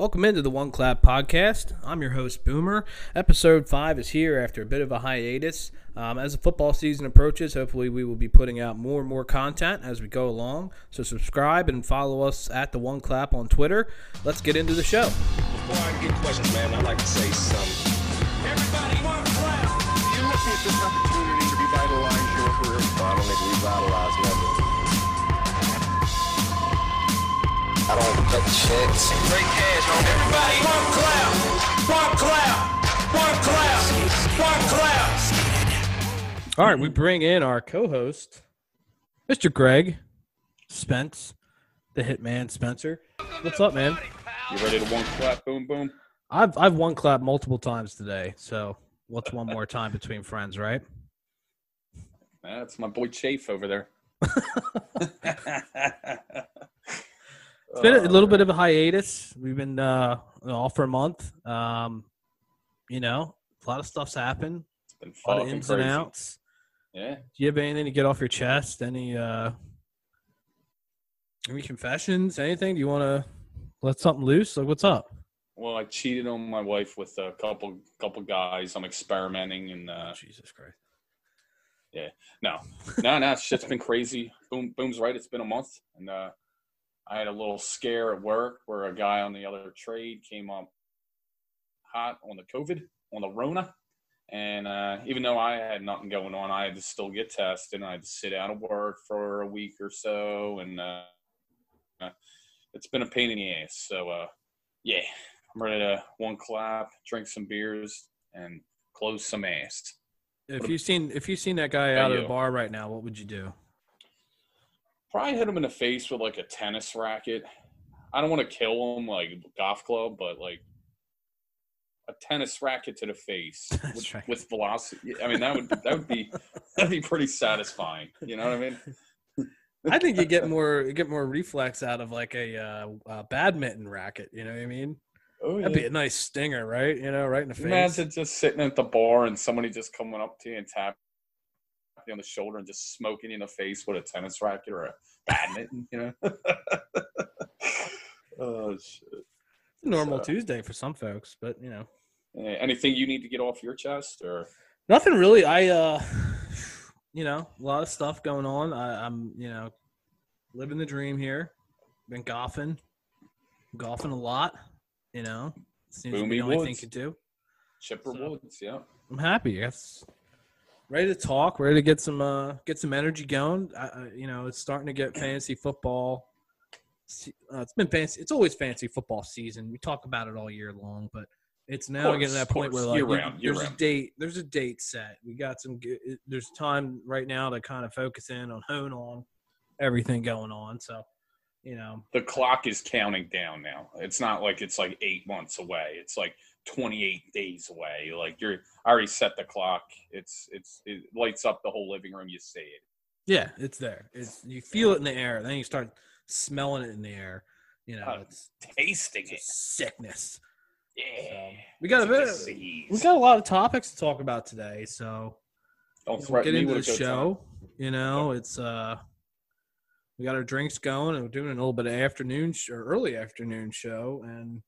Welcome into the One Clap Podcast. I'm your host, Boomer. Episode 5 is here after a bit of a hiatus. Um, as the football season approaches, hopefully we will be putting out more and more content as we go along. So subscribe and follow us at the One Clap on Twitter. Let's get into the show. Before I get questions, man, I'd like to say something. Everybody, one clap. You're looking at this opportunity to revitalize your career. Well, I don't need revitalize nothing. I don't cut checks. Great cash, homie. Everybody, one clap. One clap. One clap. One clap. All right, we bring in our co-host, Mr. Greg Spence, the Hitman Spencer. What's up, man? You ready to one clap? Boom, boom. I've I've one clap multiple times today, so what's one more time between friends, right? That's my boy Chafe over there. It's been a little bit of a hiatus. We've been uh, off for a month. Um, you know, a lot of stuff's happened. It's been A lot of ins crazy. and outs. Yeah. Do you have anything to get off your chest? Any uh, any confessions? Anything? Do you want to let something loose? Like, what's up? Well, I cheated on my wife with a couple couple guys. I'm experimenting and uh, Jesus Christ. Yeah. No, no, no. Shit's been crazy. Boom, boom's right. It's been a month, and uh, I had a little scare at work where a guy on the other trade came up hot on the COVID, on the Rona, and uh, even though I had nothing going on, I had to still get tested. And I had to sit out of work for a week or so, and uh, it's been a pain in the ass. So, uh, yeah, I'm ready to one clap, drink some beers, and close some ass. If you've seen if you seen that guy out of the bar right now, what would you do? Probably hit him in the face with like a tennis racket. I don't want to kill him like golf club, but like a tennis racket to the face with, right. with velocity. I mean, that would that would be that'd be pretty satisfying. You know what I mean? I think you get more you get more reflex out of like a, uh, uh badminton racket. You know what I mean? Oh That'd be a nice stinger, right? You know, right in the face. Imagine just sitting at the bar and somebody just coming up to you and tapping on the shoulder and just smoking you in the face with a tennis racket or a badminton. You know? oh shit. It's a normal So- Tuesday for some folks, but you know, Eh, Anything you need to get off your chest or? nothing really. I, uh, you know, a lot of stuff going on. I, I'm, you know, living the dream here. Been golfing, golfing a lot. You know, seems to be Boomy the only thing Woods. to do. Chipper So- Woods, yeah. I'm happy. Yes, ready to talk. Ready to get some, uh, get some energy going. You know, it's starting to get fantasy football. Uh, it's been fancy. It's always fancy football season. We talk about it all year long, but it's now Course, getting to that point where like Year you- round, year there's a date. There's a date set. We got some. There's time right now to kind of focus in on hone on everything going on. So, you know, The clock is counting down now. It's not like it's like eight months away. It's like 28 days away. Like you're I already set the clock. It's it's it lights up the whole living room. You see it. yeah, it's there. It's you feel it in the air. Then you start smelling it in the air. You know, Uh, it's, Tasting it's it. sickness. Yeah. We got a It's a bit. disease. We got a lot of topics to talk about today, so Don't you know, we'll get into the with a good show. You know, it's uh, we got our drinks going, and we're doing a little bit of afternoon sh- or early afternoon show, and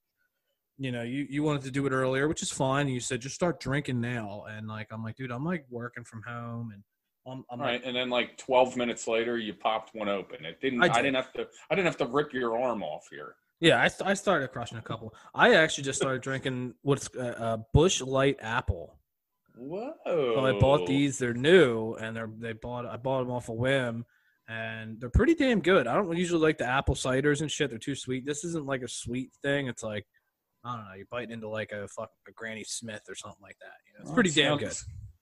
you know, you you wanted to do it earlier, which is fine. You said just start drinking now, and like I'm like, dude, I'm like working from home, and I'm, I'm All like, right, and then like 12 minutes later, you popped one open. It didn't. I I, did. didn't have to. I didn't have to rip your arm off here. yeah, I, I started crushing a couple. I actually just started drinking what's uh, uh, Busch Light Apple. Whoa! So I bought these. They're new, and they're they bought. I bought them off a whim, and they're pretty damn good. I don't usually like the apple ciders and shit. They're too sweet. This isn't like a sweet thing. It's like I don't know. You're biting into like a fuck a Granny Smith or something like that. You know, it's Well, pretty it damn good.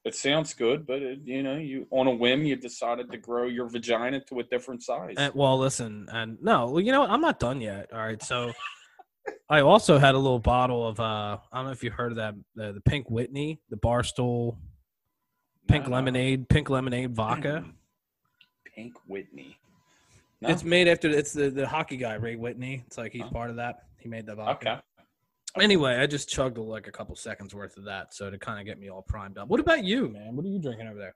It sounds good, but it, you know, you on a whim, you decided to grow your vagina to a different size. And, well, listen, and no, well, you know what? I'm not done yet. All right, so I also had a little bottle of uh, I don't know if you heard of that the, the Pink Whitney, the Barstool Pink No. Lemonade, Pink Lemonade vodka. Pink Whitney. No? It's made after it's the, the hockey guy Ray Whitney. It's like he's Oh. part of that. He made the vodka. okay. Anyway, I just chugged like a couple seconds worth of that, so to kind of get me all primed up. What about you, man? What are you drinking over there?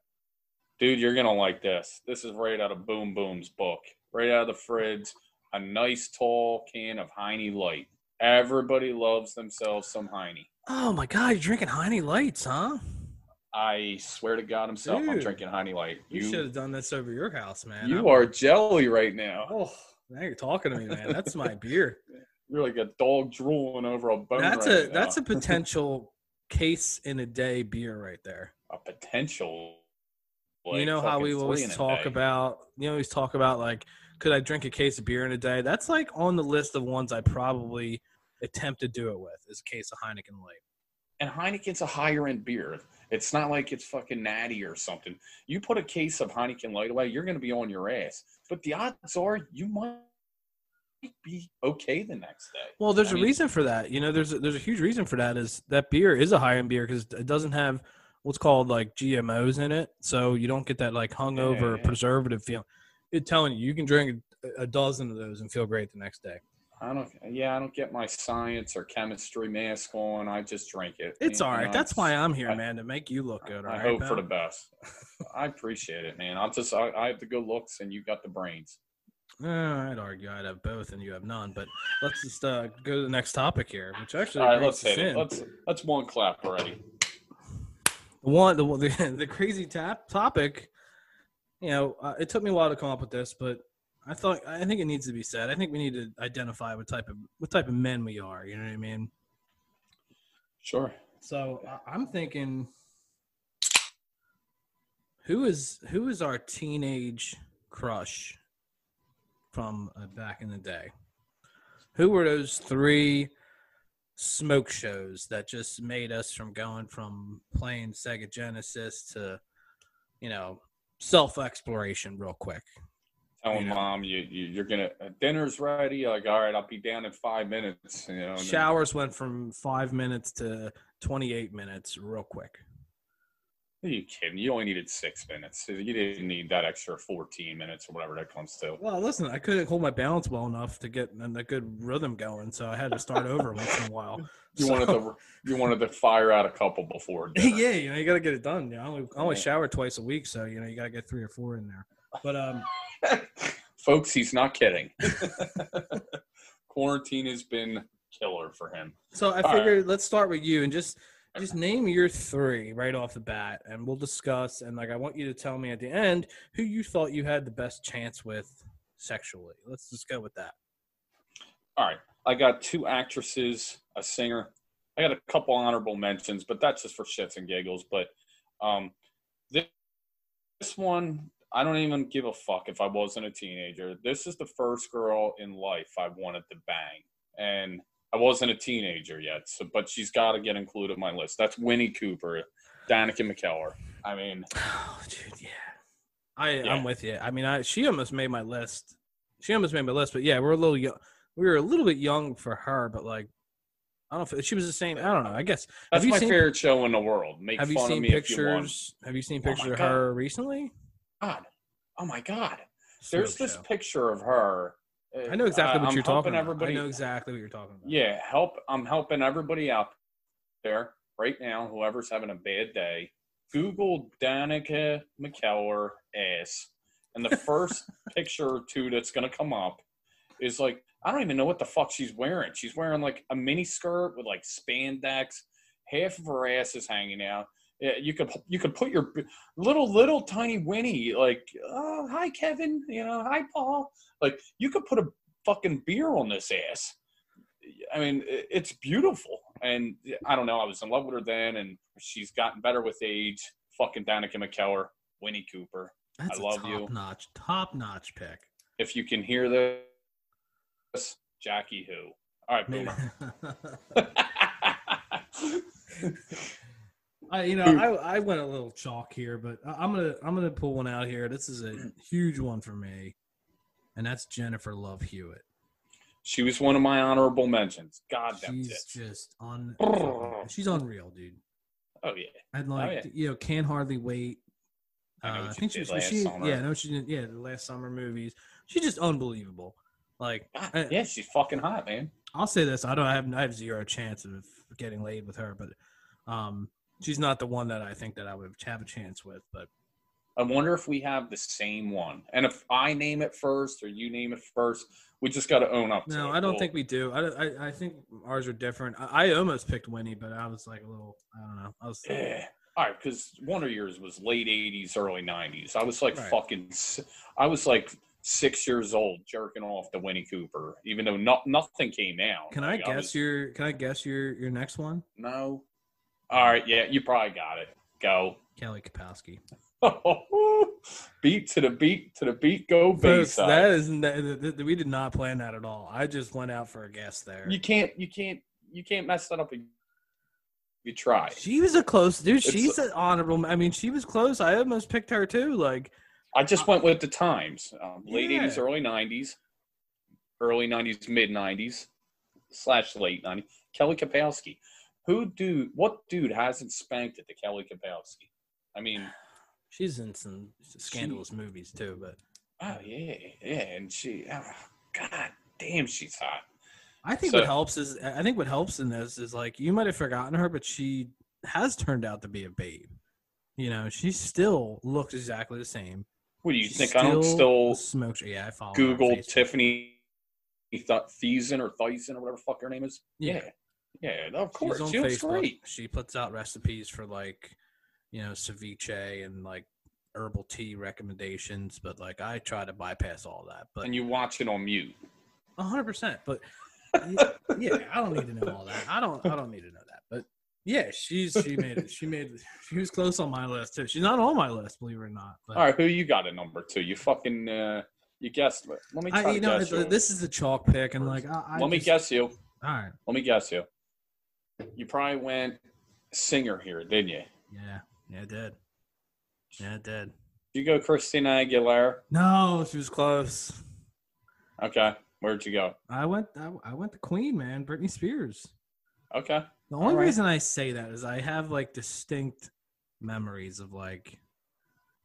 Dude, you're gonna like this. This is right out of Boom Boom's book. Right out of the fridge. A nice tall can of Heine Light. Everybody loves themselves some Heine. Oh my God, you're drinking Heine Lights, huh? I swear to God himself, I'm drinking Heine Light. You, should have done this over your house, man. you I'm- are jelly right now. Oh, now you're talking to me, man. That's my beer. You're like a dog drooling over a bone. That's right a that's a potential case in a day beer right there. a potential. you know how we always talk about you know always talk about like could I drink a case of beer in a day? That's like on the list of ones I probably attempt to do it with is a case of Heineken Light. and Heineken's a higher end beer. It's not like it's fucking natty or something. You put a case of Heineken Light away, you're going to be on your ass. But the odds are you might be okay the next day. Well, there's I a mean- reason for that. You know, there's a, there's a huge reason for that. Is that beer is a high end beer because it doesn't have what's called like GMOs in it, so you don't get that like hungover yeah. preservative feeling. It's telling you you can drink a, dozen of those and feel great the next day. I don't. Yeah, I don't get my science or chemistry mask on. I just drink it. It's You all right. That's why I'm here, I- man, to make you look good. All I right, hope for the best. I appreciate it, man. I'll just. I, I have the good looks, and you got the brains. Uh, I'd argue I'd have both and you have none. But let's just uh, go to the next topic here, which actually All right, let's hit it. let's one clap already. The one, the, the the crazy tap topic. You know, uh, it took me a while to come up with this, but I thought I think it needs to be said. I think we need to identify what type of what type of men we are. You know what I mean? Sure. So I'm thinking, who is who is our teenage crush from uh, back in the day? Who were those three smoke shows that just made us from going from playing Sega Genesis to, you know, self exploration real quick? Telling You know. mom you, you you're gonna uh, dinner's ready. Like, all right, I'll be down in five minutes. You know. and then- Showers went from five minutes to 28 minutes real quick. Are you kidding? You only needed six minutes. You didn't need that extra 14 minutes or whatever that comes to. Well, listen, I couldn't hold my balance well enough to get a good rhythm going, so I had to start over once in a while. You So- wanted to you wanted to fire out a couple before. dinner. yeah, you know, you got to get it done. You know, I only, I only Yeah. shower twice a week, so you know, you got to get three or four in there. But um, Folks, he's not kidding. Quarantine has been killer for him. so I All right. figured let's start with you and just just name your three right off the bat, and we'll discuss. And like, I want you to tell me at the end who you thought you had the best chance with sexually. Let's just go with that. All right. I got two actresses, a singer. I got a couple honorable mentions, but that's just for shits and giggles. But um, this, this one, I don't even give a fuck if I wasn't a teenager. This is the first girl in life I wanted to bang. And I wasn't a teenager yet, so but she's got to get included in my list. That's Winnie Cooper, Danica McKellar. I mean, Oh, dude, yeah. I Yeah. I'm with you. I mean, I she almost made my list. She almost made my list, but yeah, we're a little young. We were a little bit young for her, but like, I don't know if she was the same. I don't know. I guess. that's you my seen- favorite show in the world. Make have you fun of seen me if you want. pictures? Have you seen Oh pictures of God. her recently? God, oh my God. There's Smoke this show. picture of her. Uh, I know exactly what I'm you're talking about. I know exactly what you're talking about. Yeah, help. I'm helping everybody out there right now. Whoever's having a bad day, Google Danica McKellar ass, and the first picture or two that's gonna come up is like I don't even know what the fuck she's wearing. She's wearing like a mini skirt with like spandex. Half of her ass is hanging out. Yeah, you could you could put your little little tiny Winnie like, oh hi Kevin, you know hi Paul. Like you could put a fucking beer on this ass. I mean, it's beautiful, and I don't know. I was in love with her then, and she's gotten better with age. Fucking Danica McKellar, Winnie Cooper. That's I a love top you. notch, top notch pick. If you can hear this, Jackie who? All right, boomer. I, you know, I, I went a little chalk here, but I'm gonna I'm gonna pull one out here. This is a huge one for me, and that's Jennifer Love Hewitt. she was one of my honorable mentions. God damn She's just un. she's unreal, dude. Oh yeah. I'd like yeah. you know can't hardly wait. I Uh, I think she was she, summer. yeah no she did yeah the last summer movies. She's just unbelievable. Like God, I, yeah, she's fucking hot, man. I'll say this: I don't I have I have zero chance of getting laid with her, but um, she's not the one that I think that I would have a chance with. But I wonder if we have the same one. And if I name it first or you name it first, we just got to own up No. I don't think we do. I, I, I think ours are different. I, I almost picked Winnie, but I was like a little, I don't know. I was Eh. All right, because one of yours was late '80s, early '90s. I was like Right. fucking, I was like six years old, jerking off to Winnie Cooper, even though not nothing came out. Can I Like, guess was- your? Can I guess your your next one? No. All right, yeah, you probably got it. Go. Kelly Kapowski. beat to the beat to the beat. Go Folks, Bayside. that is that, that- that- we did not plan that at all. I just went out for a guess there. You can't, you can't, you can't mess that up. You try. She was a close dude. It's- She's an honorable. I mean, she was close. I almost picked her too. Like, I just went with the times. Um, late Yeah. '80s, early '90s, early '90s, mid '90s, slash late '90s. Kelly Kapowski. Who dude? What dude hasn't spanked it to Kelly Kapowski? I mean, she's in some scandalous movies too. But oh yeah, yeah, and she, oh, god damn, she's hot. I think So- what helps is I think what helps in this is like you might have forgotten her, but she has turned out to be a babe. You know, she still looks exactly the same. What do you She think? I don't still smoke. Yeah, I follow. Google. Tiffany Th- Thiessen or Thyssen or whatever fuck her name is. Yeah. Yeah, yeah, of course. She's on She looks Facebook. great. She puts out recipes for like, you know, ceviche and like herbal tea recommendations. But like, I try to bypass all that. But And you watch it on mute. A hundred percent. But yeah, I don't need to know all that. I don't. I don't need to know that. But yeah, she's she made it. She made. She was close on my list too. She's not on my list, believe it or not. But All right, who you got at number two? You fucking uh, you guessed. it. Let me I, you know, guess you. this is a chalk pick, and like, I, I Let me guess you. All right. Let me guess you. You probably went singer here, didn't you? Yeah. Yeah, it did. Yeah, it did. Did you go Christina Aguilera? No, she was close. Okay, where'd you go? I went. I, I went to Queen, man. Britney Spears. Okay, The only right. reason I say that is I have like distinct memories of like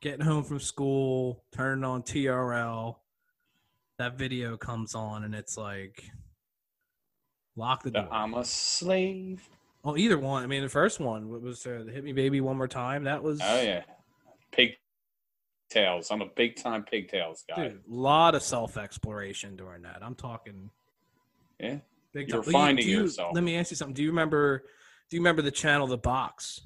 getting home from school, turning on TRL. That video comes on and it's like lock the door. I'm a slave. oh, either one. I mean, the first one was uh, the "Hit Me Baby One More Time." That was Oh yeah, pigtails. I'm a big time pigtails guy. dude, a lot of self exploration during that. I'm talking Yeah, big You're time. finding you- yourself. Let me ask you something. Do you remember? Do you remember the channel, The Box?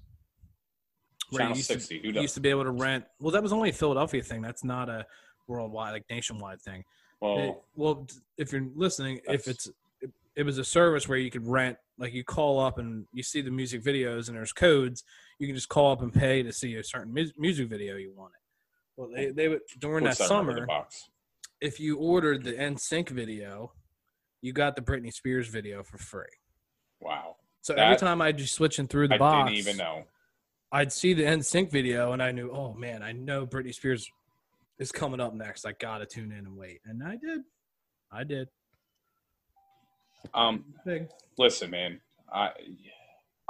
Channel used to- sixty. Who you does? used to be able to rent. Well, that was only a Philadelphia thing. That's not a worldwide, like nationwide thing. Well, It- well, if you're listening, if it's it, was a service where you could rent, like you call up and you see the music videos and there's codes. You can just call up and pay to see a certain mu- music video you wanted. Well, they they would during that that? Summer, if you ordered the NSYNC video, you got the Britney Spears video for free. Wow, So every time I'd be switching through the I box, didn't even know. I'd see the NSYNC video and I knew, oh man, I know Britney Spears is coming up next. I gotta tune in and wait, and I did. I did. Um, Big. listen, man, I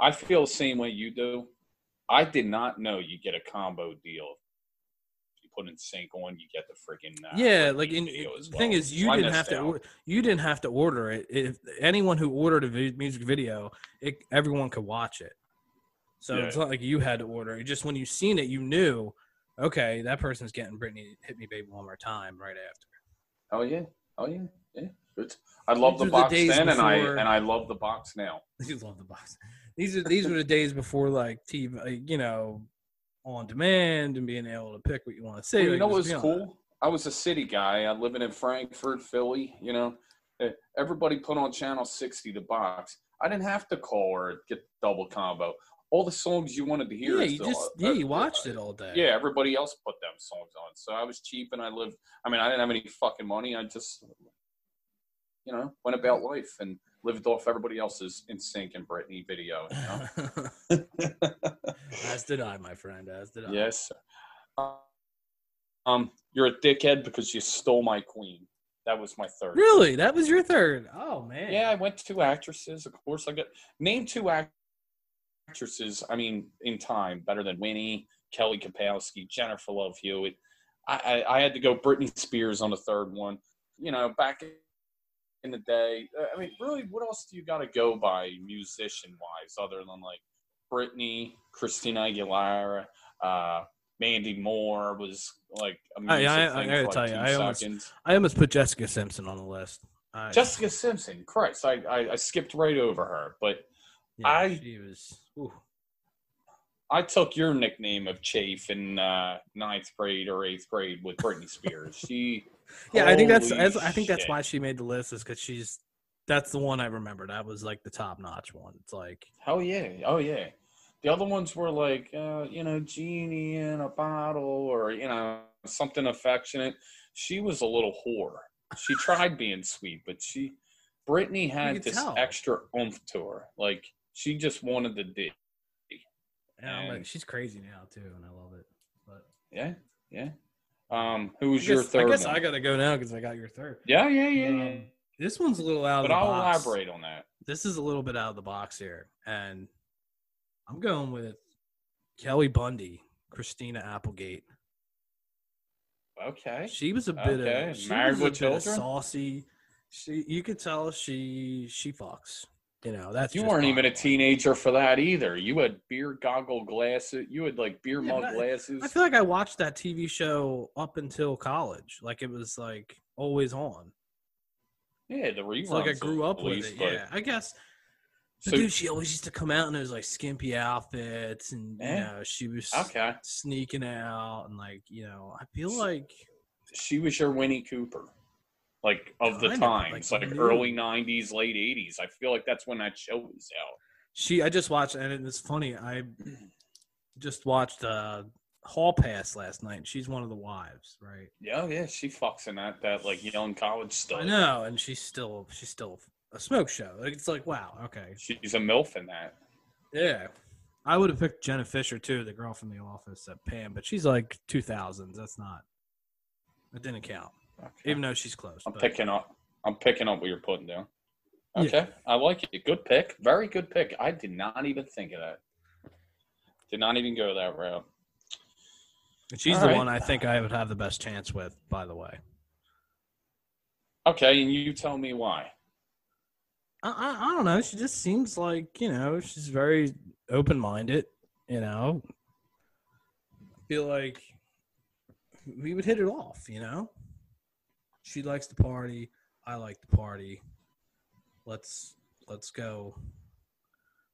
I feel the same way you do. I did not know you get a combo deal. You put NSYNC on, you get the freaking uh, yeah, like in, video as the thing is, you So didn't have missed to. or- You didn't have to order it. If anyone who ordered a music video, it, everyone could watch it. So Yeah. it's not like you had to order it. Just when you seen it, you knew, okay, that person's getting Britney "Hit Me Baby" one more time right after. Oh yeah, oh yeah, yeah. It's, I love These the the box days then, and I and I love the box now. You love the box. These are these were the days before like TV, you know, on demand and being able to pick what you want to see. Well, you like, know what's cool? I was a city guy. I living in Frankford, Philly. You know, Eh, everybody put on channel sixty the box. I didn't have to call or get double combo. All the songs you wanted to hear. Yeah, you still- just yeah, you uh, watched it all day. Yeah, everybody else put them songs on. So I was cheap and I lived. I mean, I didn't have any fucking money. I just, you know, went about life and lived off everybody else's NSYNC and Britney video. You know? As did I, my friend. As did I. yes. Um, you're a dickhead because you stole my queen. That was my third. Really? That was your third? Oh man. Yeah, I went two actresses. Of course, I got name two actresses. I mean, in time, better than Winnie, Kelly Kapowski, Jennifer Love Hewitt. I, I, I had to go Britney Spears on the third one. You know, back in the day. uh, I mean, really, what else do you got to go by musician wise, other than like Britney, Christina Aguilera, uh, Mandy Moore was like a I- music I- I thing gotta like tell you, I almost- seconds. I almost put Jessica Simpson on the list. I, Jessica Simpson, Christ, I, I I skipped right over her, but yeah, I- she was. ooh. I took your nickname of Chafe in uh, ninth grade or eighth grade with Britney Spears. She, Yeah, I think that's. That's- I think that's why she made the list is because she's. That's the one I remember. That was like the top notch one. It's like oh yeah, oh yeah. The other ones were like, uh, you know, genie in a bottle or you know something affectionate. She was a little whore. She tried being sweet, but she, Britney had this tell. extra oomph to her. Like she just wanted the dick. yeah, I'm like, she's crazy now too, and I love it. But Yeah, yeah. Um, who was I your third? I guess one? I gotta go now because I got your third. Yeah, yeah, yeah, yeah. Um, this one's a little out of But the I'll box. elaborate on that. This is a little bit out of the box here, and I'm going with Kelly Bundy, Christina Applegate. Okay. She was a bit Okay, of married with children? saucy. She, you could tell she she fucks. You know that's You weren't even a teenager for that either. You had beer goggle glasses. You had like beer Yeah, mug I- glasses. I feel like I watched that TV show up until college. Like it was like always on. yeah, the reruns. Like I grew up with least, it. but- Yeah, I guess. But So, dude, she always used to come out in those like skimpy outfits, and you Yeah. know she was okay. sneaking out, and like you know, I feel like She was your Winnie Cooper, like of the of, like, times, like, early '90s, late '80s. I feel like that's when that show was out. she. I just watched, and it's funny. I just watched uh Hall Pass last night. and She's one of the wives, right? Yeah, yeah. She fucks in that that like young college stuff. I know, and she's still she's still a smoke show. Like, It's like wow, okay, She's a milf in that. yeah. I would have picked Jenna Fischer too, the girl from The Office, that Pam, but she's like two thousands. That's not. It didn't count, Okay. even though she's close. I'm but- picking up. I'm picking up what you're putting down. Yeah. Okay, I like it. Good pick. Very good pick. I did not even think of that. Did not even go that route. And she's All the right. one I think I would have the best chance with, by the way. Okay, and you tell me why. I, I, I don't know. She just seems like, you know, she's very open minded, you know. I feel like we would hit it off, you know. She likes to party. I like to party. Let's let's go.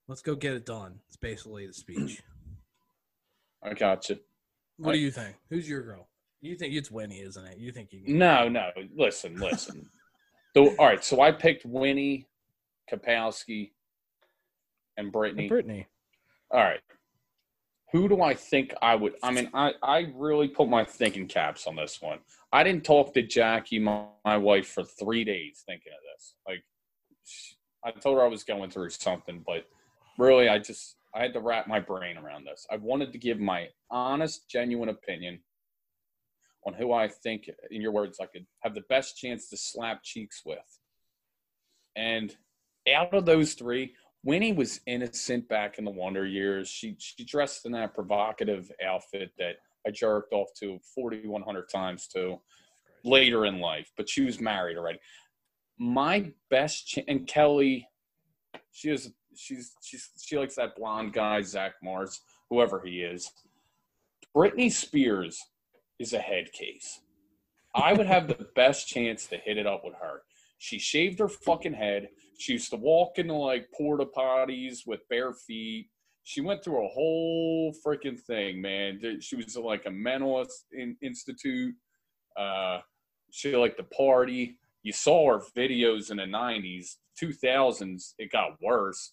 Let's go get it done. It's basically the speech. I got you. What do you think? Who's your girl? You think it's Winnie, isn't it? You think you can No, no. Listen, listen. so, all right, so I picked Winnie, Kapowski, and Britney. Britney. All right. Who do I think I would? I mean, I, I really put my thinking caps on this one. I didn't talk to Jackie, my, my wife, for three days thinking of this. Like, I told her I was going through something, but really, I just I had to wrap my brain around this. I wanted to give my honest, genuine opinion on who I think, in your words, I could have the best chance to slap cheeks with. And out of those three, Winnie was innocent back in the Wonder Years. She she dressed in that provocative outfit that I jerked off to 4,100 times to later in life, but she was married already. My best ch- and Kelly, she is she's she's she likes that blonde guy Zack Morris, whoever he is. Britney Spears is a head case. I would have the best chance to hit it up with her. She shaved her fucking head. She used to walk into like porta potties with bare feet. She went through a whole freaking thing, man. She was like a mental in- institute. Uh, she liked to party. You saw her videos in the 90s, 2000s, it got worse.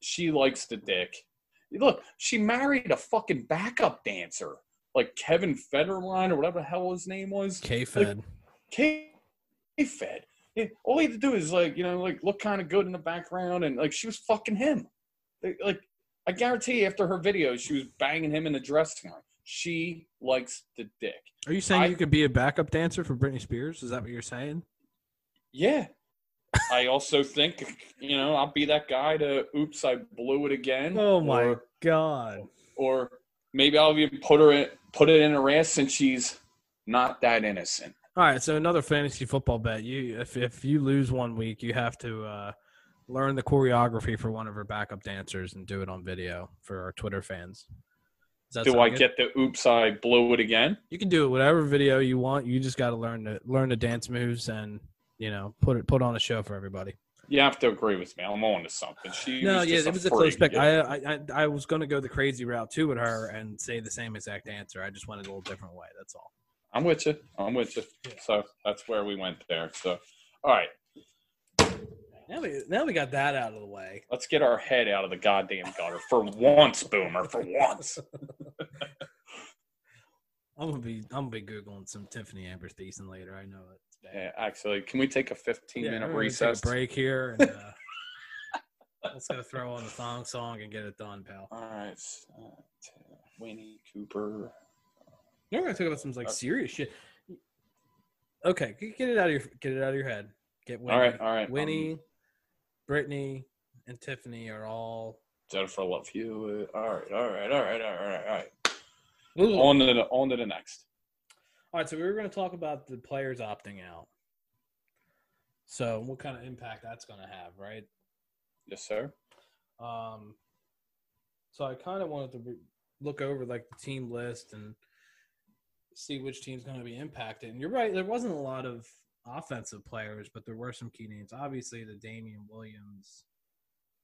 She likes the dick. Look, she married a fucking backup dancer, like Kevin Federline or whatever the hell his name was. K Fed. K Fed. All he had to do is like, you know, like look kind of good in the background, and like she was fucking him. Like, like, I guarantee after her video, she was banging him in the dressing room. She likes the dick. Are you saying I- you could be a backup dancer for Britney Spears? Is that what you're saying? Yeah. I also think, you know, I'll be that guy to oops, I blew it again. Oh my Or, god. or maybe I'll even put her in, put it in her ass since she's not that innocent. All right, so another fantasy football bet. You if if you lose one week, you have to uh, learn the choreography for one of her backup dancers and do it on video for our Twitter fans. Do I good? get the oops? I blew it again. You can do it whatever video you want. You just got to learn to learn the dance moves and you know put it put on a show for everybody. You have to agree with me. I'm on to something. She No, yeah, it was a close pick. I, I I I was going to go the crazy route too with her and say the same exact answer. I just went a little different way. That's all. I'm with you. I'm with you. Yeah. So that's where we went there. So, all right, Now we now we got that out of the way. let's get our head out of the goddamn gutter for once, Boomer. For once. I'm gonna be I'm gonna be googling some Tiffani Amber Thiessen later. I know it's bad. Yeah, actually, can we take a 15 Yeah, minute recess? a break here. And, uh, let's go throw on the thong song and get it done, pal. All right, uh, Winnie Cooper. We're gonna talk about some like Okay. serious shit. Okay, get it out of your get it out of your head. Get Winnie. All right, all right. um, Winnie, Britney, and Tiffany are all. Jennifer Love Hewitt. All right, all right, all right, all right, all right. All On to the on to the next. All right, so we were going to talk about the players opting out. So, what kind of impact that's going to have, right? Yes, sir. Um, so I kind of wanted to re- look over like the team list and see which team's going to be impacted. And you're right, there wasn't a lot of offensive players, but there were some key names. Obviously, the Damien Williams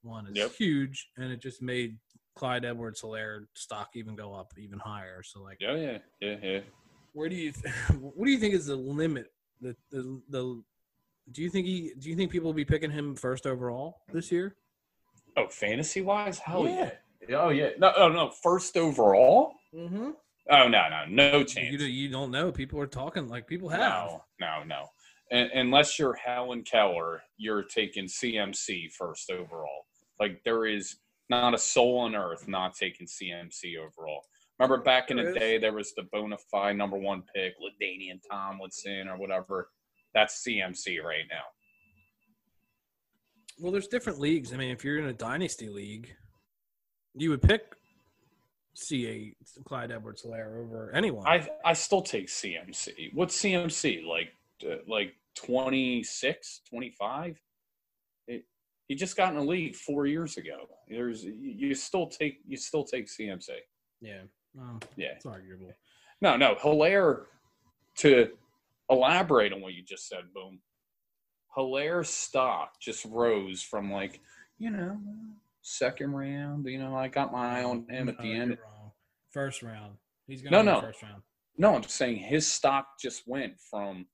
one is Yep. huge, and it just made Clyde Edwards Helaire stock even go up even higher. So, like, Yeah, yeah, yeah, yeah. where do you th- what do you think is the limit? The the the do you think he do you think people will be picking him first overall this year? Oh, fantasy wise, hell Yeah. yeah. Oh yeah. No, oh no. First overall. Mm-hmm. Oh no, no, no chance. You, you don't know. People are talking like people have. No, no, no. Un unless you're Helen Keller, you're taking CMC first overall. Like there is not a soul on earth not taking CMC overall. Remember back in the day, there was the bona fide number one pick, LaDainian Tomlinson or whatever. That's CMC right now. Well, there's different leagues. I mean, if you're in a dynasty league, you would pick C8 Clyde Edwards Lair over anyone. I I still take CMC. What's CMC like? Like 26, 25? It, he just got in the league four years ago. There's you, still take you still take CMC. yeah, well, Yeah. it's arguable. No, no. Helaire to elaborate on what you just said. Boom. Helaire's stock just rose from like you know second round. You know, I got my eye on him at the end. First round. He's going to no. first round. No, I'm just saying his stock just went from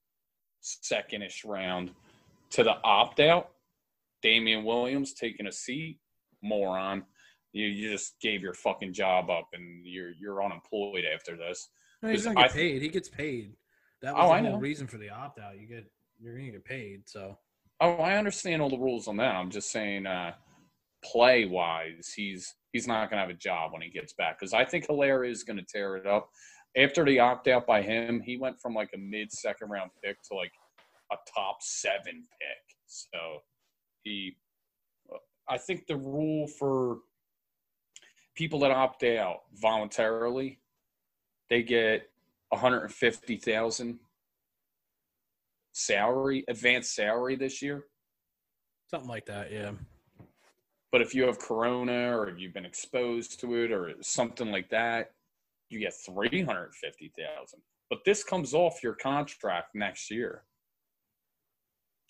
secondish round to the opt out. Damien Williams taking a seat, moron. You, you just gave your fucking job up and you're you're unemployed after this. No, he's to get I- paid. He gets paid. That was Oh, the I whole reason for the opt out. You get you're going to get paid. So Oh, I understand all the rules on that. I'm just saying, uh, play wise, he's he's not going to have a job when he gets back because I think Helaire is going to tear it up. After the opt out by him, he went from like a mid second round pick to like a top seven pick. So he, I think the rule for people that opt out voluntarily, they get 150,000 salary, advanced salary this year. something like that. Yeah. But if you have corona or you've been exposed to it or something like that, you get 350,000. But this comes off your contract next year.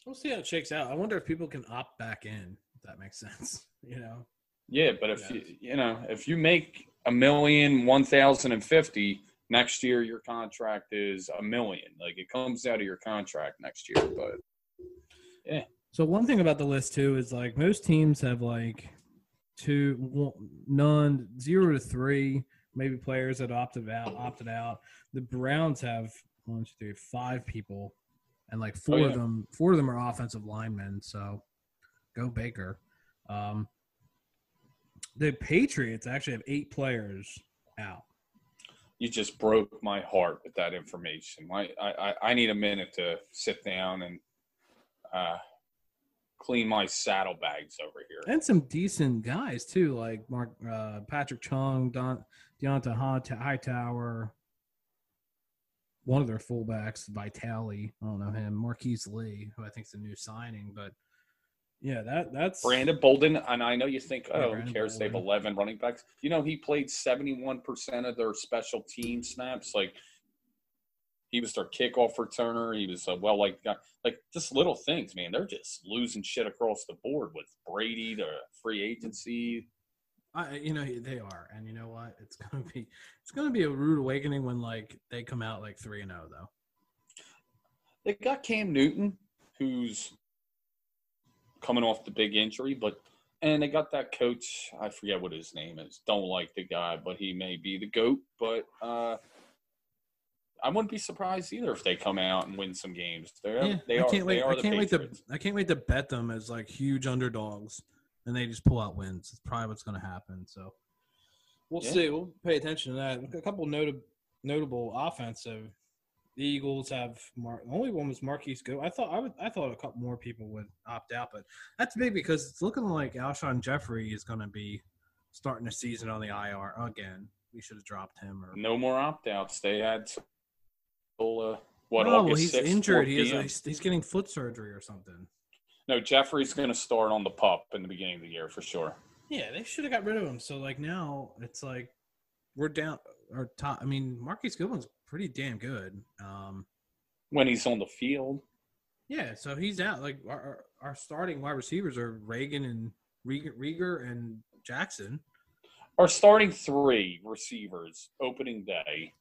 We'll see how it shakes out. I wonder if people can opt back in. If that makes sense. You know. Yeah, but if Yeah. you you know, if you make a million one thousand and fifty next year your contract is a million. Like it comes out of your contract next year, but yeah. So one thing about the list too is like most teams have like two, one, none, zero to three, maybe players that opted out, opted out. The Browns have one, two, three, five people, and like four Oh, of them, four of them are offensive linemen. So go Baker. Um, the Patriots actually have eight players out. you just broke my heart with that information. I I, I need a minute to sit down and uh, clean my saddlebags over here. and some decent guys too, like Mark uh, Patrick Chung, Don Deonta Hightower. One of their fullbacks, Vitale, I don't know him. Marquise Lee, who I think is a new signing, but Yeah, that that's Brandon Bolden, and I know you think, Yeah, oh, who Brandon cares? They have 11 running backs. You know, he played 71% of their special team snaps. Like, he was their kickoff returner. He was a well liked guy. Like, just little things, man. They're just losing shit across the board with Brady to free agency. I, you know they are, and you know what? It's gonna be it's gonna be a rude awakening when like they come out like three and zero though. They got Cam Newton, who's coming off the big injury, but and they got that coach. I forget what his name is. Don't like the guy, but he may be the goat. But uh, I wouldn't be surprised either if they come out and win some games. They're, Yeah, they I are. can't wait. They are I can't wait to I can't wait to bet them as like huge underdogs, and they just pull out wins. It's probably what's gonna happen. So we'll Yeah. see. We'll pay attention to that. A couple notable notable offensive. The Eagles have Mar- the only one was Marquise Go. I thought I would I thought a couple more people would opt out, but that's big because it's looking like Alshon Jeffery is going to be starting the season on the IR again. We should have dropped him or No more opt outs. They had till what no, August he's 6th, injured. He is he's, getting foot surgery or something. No, Jeffery's going to start on the pup in the beginning of the year for sure. Yeah, they should have got rid of him. So like now it's like we're down our top. I mean, Marquise Goodwin's pretty damn good. Um, When he's on the field, yeah, so he's out. Like our, our, starting wide receivers are Reagan and Reagor and Jackson. our starting three receivers opening day,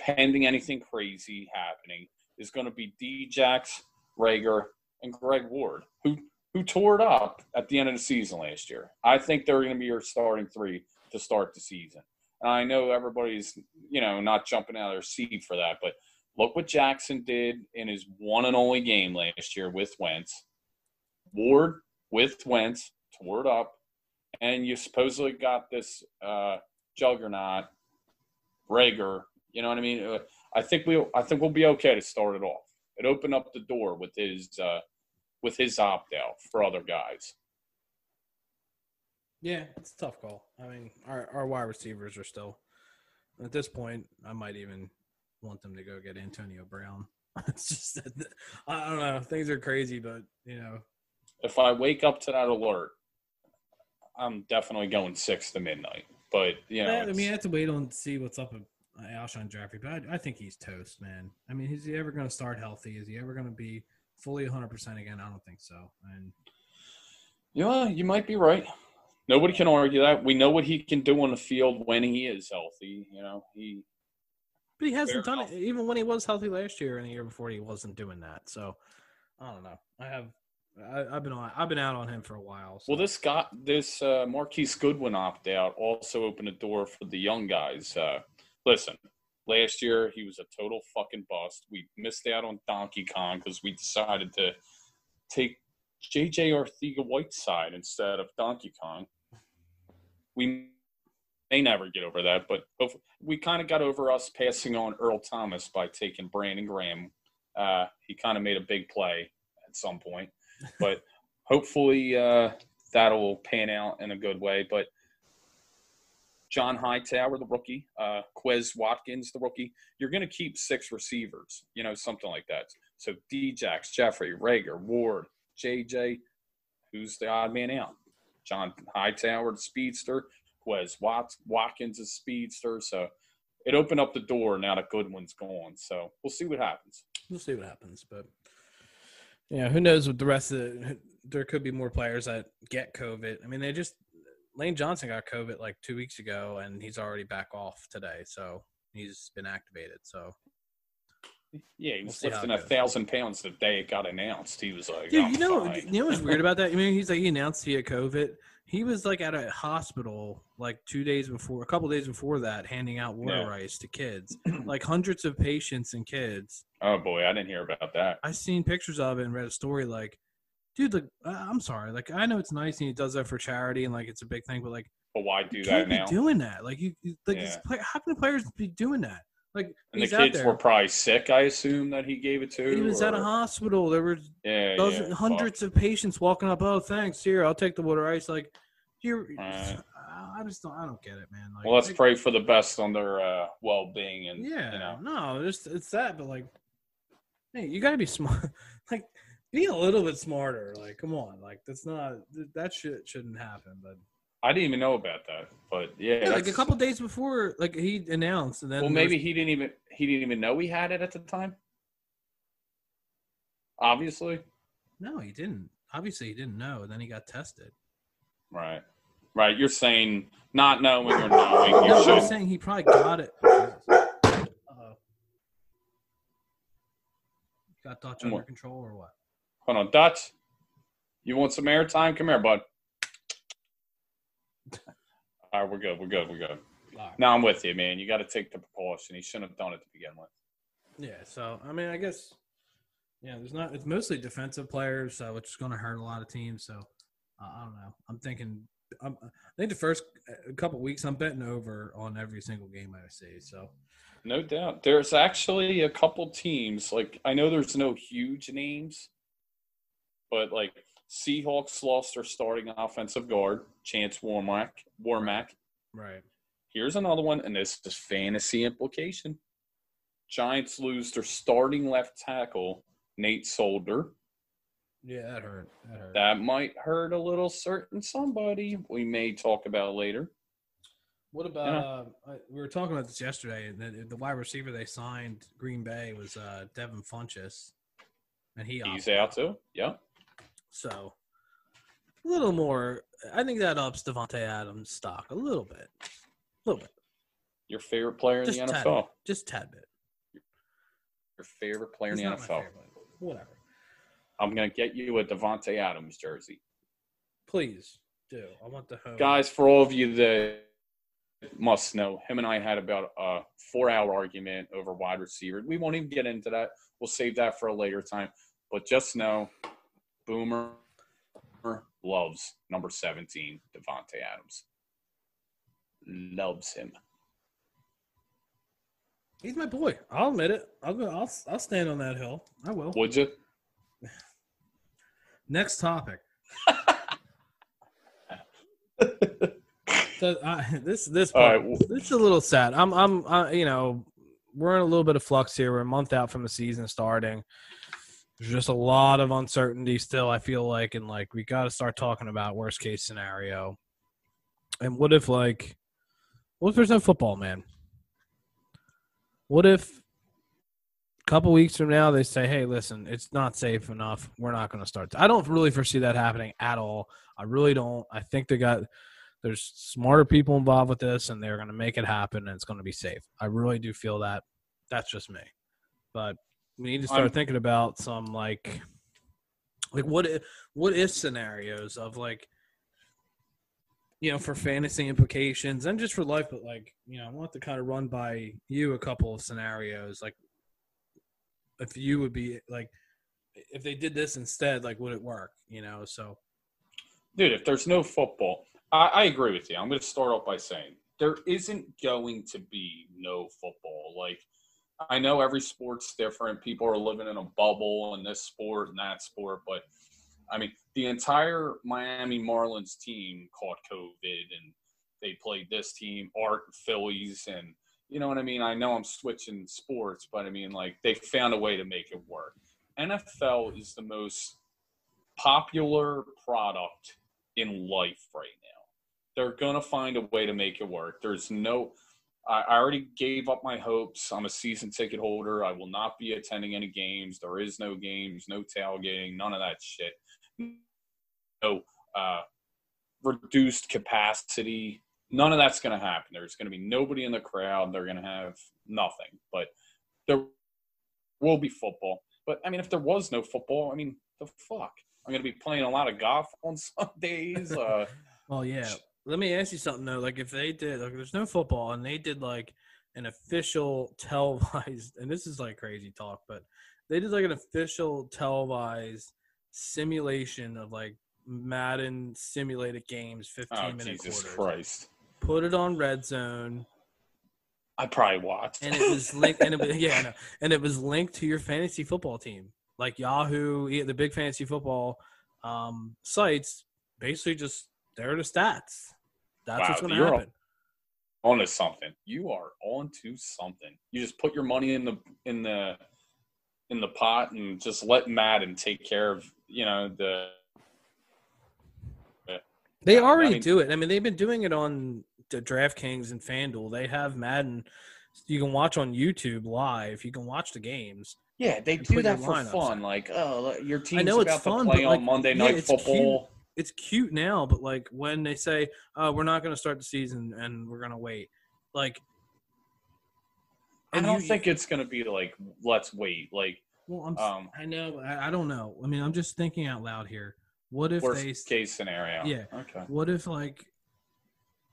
pending anything crazy happening, is going to be Djax, Reagor, and Greg Ward, who who tore it up at the end of the season last year. I think they're going to be your starting three to start the season. And I know everybody's you know not jumping out of their seat for that, but look what Jackson did in his one and only game last year with Wentz. Ward with Wentz tore it up and you supposedly got this uh, juggernaut, Reagor. You know what I mean? Uh, I think we, I think we'll be okay to start it off. It opened up the door with his, uh, with his opt out for other guys. Yeah, it's a tough call. I mean, our our wide receivers are still at this point. I might even want them to go get Antonio Brown. it's just that- I don't know. Things are crazy, but you know, If I wake up to that alert, I'm definitely going six to midnight. But you know, I mean, I have to wait on to see what's up with Alshon Jeffery, but I, I think he's toast, man. I mean, is he ever going to start healthy? Is he ever going to be fully 100 percent again? I don't think so. And yeah, you might be right. Nobody can argue that. We know what he can do on the field when he is healthy. You know, he but he hasn't done enough. it even when he was healthy last year and the year before. He wasn't doing that. So I don't know. I have I, I've been on I've been out on him for a while. So. Well, this got this uh, Marquise Goodwin opt out also opened a door for the young guys. Uh, listen, last year he was a total fucking bust. We missed out on Donkey Kong because we decided to take JJ Arcega Whiteside instead of Donkey Kong. We may never get over that, but we kind of got over us passing on Earl Thomas by taking Brandon Graham. Uh, he kind of made a big play at some point, but hopefully uh, that'll pan out in a good way. But John Hightower, the rookie, uh, Quez Watkins, the rookie, you're going to keep six receivers, you know, something like that. So Djax, Jeffery, Reagor, Ward, JJ, who's the odd man out? John Hightower, the speedster, Quez Wat- Watkins is speedster. So it opened up the door now that Goodwin's gone. So we'll see what happens. we'll see what happens. But yeah, who knows what the rest of the, there could be more players that get COVID. I mean, they just Lane Johnson got COVID like two weeks ago, and he's already back off today, so he's been activated. So Yeah, he We'll was see lifting a thousand pounds the day it got announced. He was like, I'm you know, fine. you know what's weird about that? I mean, he's like he announced he had COVID. He was like at a hospital like two days before, a couple days before that, handing out water Yeah. rice to kids, like hundreds of patients and kids. Oh boy, I didn't hear about that. I seen pictures of it and read a story like, dude, like I'm sorry, like I know it's nice and he does that for charity and like it's a big thing, but like But why do that now? doing that. Like you, you- like Yeah. play, how can the players be doing that? Like And the kids were probably sick. I assume that he gave it to. he was at a hospital. There were Yeah, dozens, yeah, hundreds of patients walking up. Oh, thanks. Here, I'll take the water ice. Like, you're. I just don't. I don't get it, man. Like, Well, let's like, pray for the best on their uh, well-being and Yeah. you know. No, it's it's that, but like, hey, you gotta be smart. like, Be a little bit smarter. Like, come on. Like, that's not that shit shouldn't happen. But I didn't even know about that, but yeah, yeah, like a couple days before, like he announced, and then Well, there was- maybe he didn't even he didn't even know he had it at the time. Obviously, no, he didn't. Obviously, he didn't know. And then he got tested. right, right. You're saying not knowing or knowing. You No, I'm saying he probably got it. Uh-oh. Got Dutch under What? control or what? Hold on, Dutch. You want some airtime? Come here, bud. All right, we're good. We're good. We're good. Right. No, I'm with you, man. You got to take the precaution. He shouldn't have done it to begin with. Yeah, so I mean, I guess yeah, there's not. It's mostly defensive players, so which is going to hurt a lot of teams. So uh, I don't know. I'm thinking. I'm, I think the first couple weeks, I'm betting over on every single game I see. So No doubt. There's actually a couple teams. Like I know there's no huge names, but like Seahawks lost their starting offensive guard, Chance Warmack. Warmack. right, Here's another one, and this is fantasy implication. Giants lose their starting left tackle, Nate Solder. yeah, that hurt. That hurt. That might hurt a little certain somebody. We may talk about later. What about? Yeah. Uh, we were talking about this yesterday. and The, the wide receiver they signed Green Bay was uh, Devin Funchess, and he He's out too. Yeah. So a little more. I think that ups Davante Adams' stock a little bit, a little bit, Your favorite player in the NFL. just tad bit. Your favorite player in the NFL. Whatever. I'm gonna get you a Davante Adams jersey. Please do. I want the home. Guys, for all of you that must know, him and I had about a four hour argument over wide receiver. We won't even get into that. We'll save that for a later time. But just know Boomer loves number 17, Davante Adams. Loves him. He's my boy. I'll admit it. I'll go. I'll. I'll stand on that hill. I will. Would you? Next topic. So, uh, this this part, right, this is a little sad. I'm I'm uh, you know we're in a little bit of flux here. We're a month out from the season starting. There's just a lot of uncertainty still. I feel like, and like we got to start talking about worst case scenario. And what if like, what if there's no football, man? What if a couple weeks from now they say, "Hey, listen, it's not safe enough. We're not going to start." I don't really foresee that happening at all. I really don't. I think they got there's smarter people involved with this, and they're going to make it happen, and it's going to be safe. I really do feel that. That's just me, but we need to start I'm- thinking about some like, like what if, what if scenarios of like, you know, for fantasy implications and just for life, but like, you know, I want to kind of run by you a couple of scenarios, like if you would be like, if they did this instead, like, would it work? You know, so Dude, if there's no football, I, I agree with you. I'm going to start off by saying there isn't going to be no football. Like, I know every sport's different. People are living in a bubble in this sport and that sport, but I mean, the entire Miami Marlins team caught COVID and they played this team, Art Phillies, and you know what I mean? I know I'm switching sports, but I mean, like, they found a way to make it work. NFL is the most popular product in life right now. They're gonna find a way to make it work. There's no I I already gave up my hopes. I'm a season ticket holder. I will not be attending any games. There is no games, no tailgating, none of that shit. No uh, reduced capacity. None of that's going to happen. There's going to be nobody in the crowd. They're going to have nothing. But there will be football. But I mean, if there was no football, I mean, the fuck. I'm going to be playing a lot of golf on Sundays. Uh, Well, yeah. Let me ask you something though. Like, if they did, like, there's no football, and they did like an official televised, and this is like crazy talk, but they did like an official televised simulation of like Madden simulated games, 15 oh, minute Jesus quarters. Christ. Put it on Red Zone, I probably watched. and it was linked, and it was, yeah, know. and it was linked to your fantasy football team, like Yahoo, the big fantasy football um, sites. Basically, just they're the stats. That's Wow, what's going to happen. onto something. You are on to something. You just put your money in the in the in the pot and just let Madden take care of you know the. They Yeah, I already mean- do it. I mean, they've been doing it on the DraftKings and FanDuel. They have Madden. You can watch on YouTube live. You can watch the games. Yeah, they do that for lineups fun. Like, oh, your team's know it's about fun, to play on like, Monday yeah, Night it's cute. Football. It's cute now, but like when they say, "Oh, we're not going to start the season and we're going to wait," like, I don't you- think it's gonna be like, let's wait. Like, Well, I'm. um, I know. I, I don't know. I mean, I'm just thinking out loud here. What if worst they? case scenario. Yeah. Okay. What if like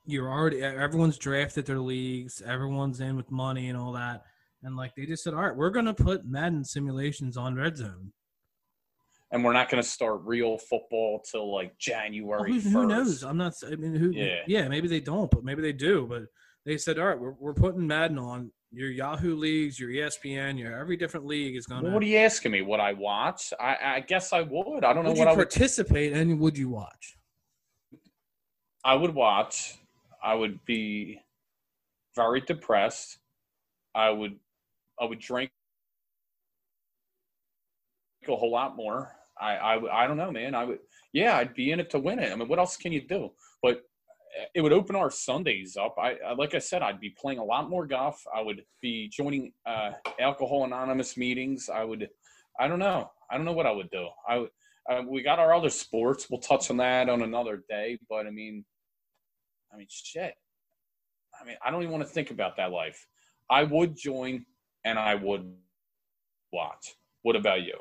you're already everyone's drafted their leagues, everyone's in with money and all that, and like they just said, all right, we're gonna put Madden simulations on Red Zone. And we're not gonna start real football till like Well, January. who, 1st. who knows? I'm not. I mean, who? Yeah. Yeah. maybe they don't, but maybe they do. But they said, all right, we're we're putting Madden on your Yahoo leagues, your ESPN, your every different league is gonna. What are you asking me? Would I watch? I, I guess I would. I don't know would what you I would. participate and would you watch? I would watch. I would be very depressed. I would. I would drink a whole lot more. I, I, I don't know, man. I would, yeah, I'd be in it to win it. I mean, what else can you do? But it would open our Sundays up. I, I like I said, I'd be playing a lot more golf. I would be joining uh, alcohol anonymous meetings. I would, I don't know. I don't know what I would do. I, uh, we got our other sports. We'll touch on that on another day. But I mean, I mean, shit. I mean, I don't even want to think about that life. I would join and I would watch. What about you?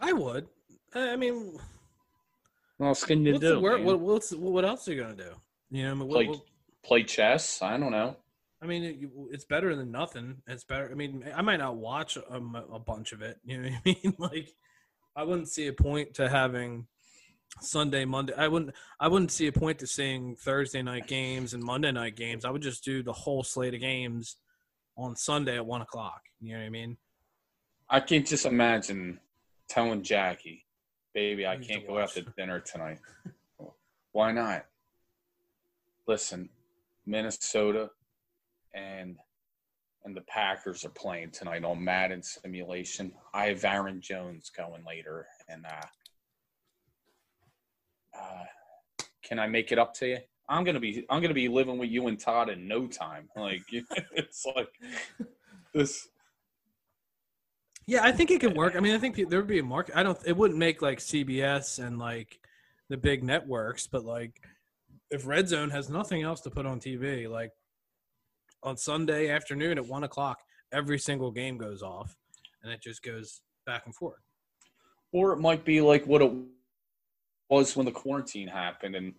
I would. I mean, What else can you what's wor- what, what's what else are you gonna do? You know, I mean, what- Play- what- Play chess? I don't know. I mean, it, it's better than nothing. It's better. I mean, I might not watch um, a, a bunch of it. You know what I mean? Like, I wouldn't see a point to having Sunday, Monday. I wouldn't. I wouldn't see a point to seeing Thursday night games and Monday night games. I would just do the whole slate of games on Sunday at one o'clock. You know what I mean? I can't just imagine telling Jackie, baby, I can't go out to dinner tonight. Why not? Listen, Minnesota and and the Packers are playing tonight on Madden simulation. I have Aaron Jones going later, and uh, uh, can I make it up to you? I'm gonna be I'm gonna be living with you and Todd in no time. Like it's like this. Yeah, I think it could work. I mean, I think there would be a market. I don't. It wouldn't make like CBS and like the big networks, but like if Red Zone has nothing else to put on TV, like on Sunday afternoon at one o'clock, every single game goes off, and it just goes back and forth. or it might be like what it was when the quarantine happened. And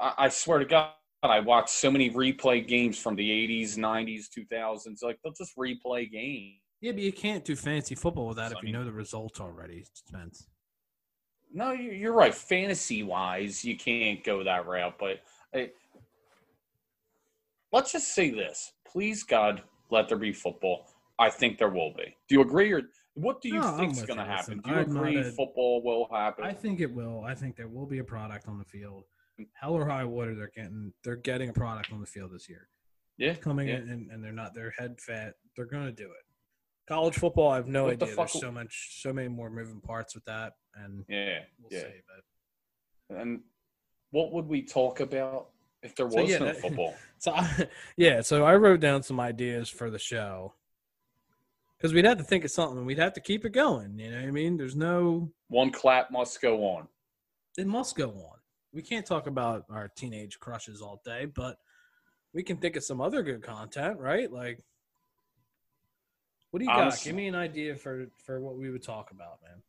I swear to God, I watched so many replay games from the '80s, '90s, 2000s. Like they'll just replay games. Yeah, but you can't do fantasy football with that So, if I you mean- know the results already, Spence. No, you- you're right. Fantasy wise, you can't go that route. But eh, let's just say this: please, God, let there be football. I think there will be. Do you agree, or what do you No, think is going to happen? Do you I'm agree a- football will happen? I think it will. I think there will be a product on the field. Hell or high water, they're getting they're getting a product on the field this year. yeah, coming yeah. in and, and they're not they're head fat. They're gonna do it. College football, I have no What the idea. fuck There's so much, so many more moving parts with that, and Yeah, we'll yeah. see. But And what would we talk about if there was So, yeah, no that- football? so, I, yeah. So I wrote down some ideas for the show because we'd have to think of something. And we'd have to keep it going. You know what I mean? There's no. One clap must go on. It must go on. We can't talk about our teenage crushes all day, but we can think of some other good content, right? Like, what do you got? Honestly- Give me an idea for for what we would talk about, man.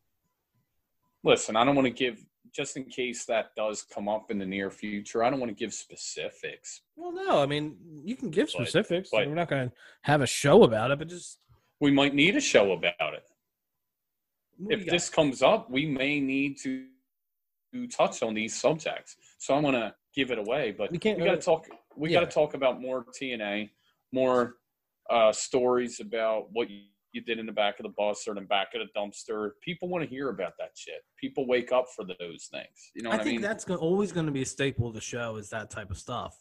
Listen, I don't want to give just in case that does come up in the near future. I don't want to give specifics. Well, no, I mean you can give But- specifics. but- We're not going to have a show about it, but just We might need a show about it. If this comes up, we may need to, to touch on these subjects. So I'm gonna give it away, but We we, can't- We got to talk. We yeah. got to talk about more TNA, more uh, stories about what you, you did in the back of the bus or in the back of the dumpster. People want to hear about that shit. People wake up for those things. You know I what I, think mean? that's go- always going to be a staple of the show is that type of stuff.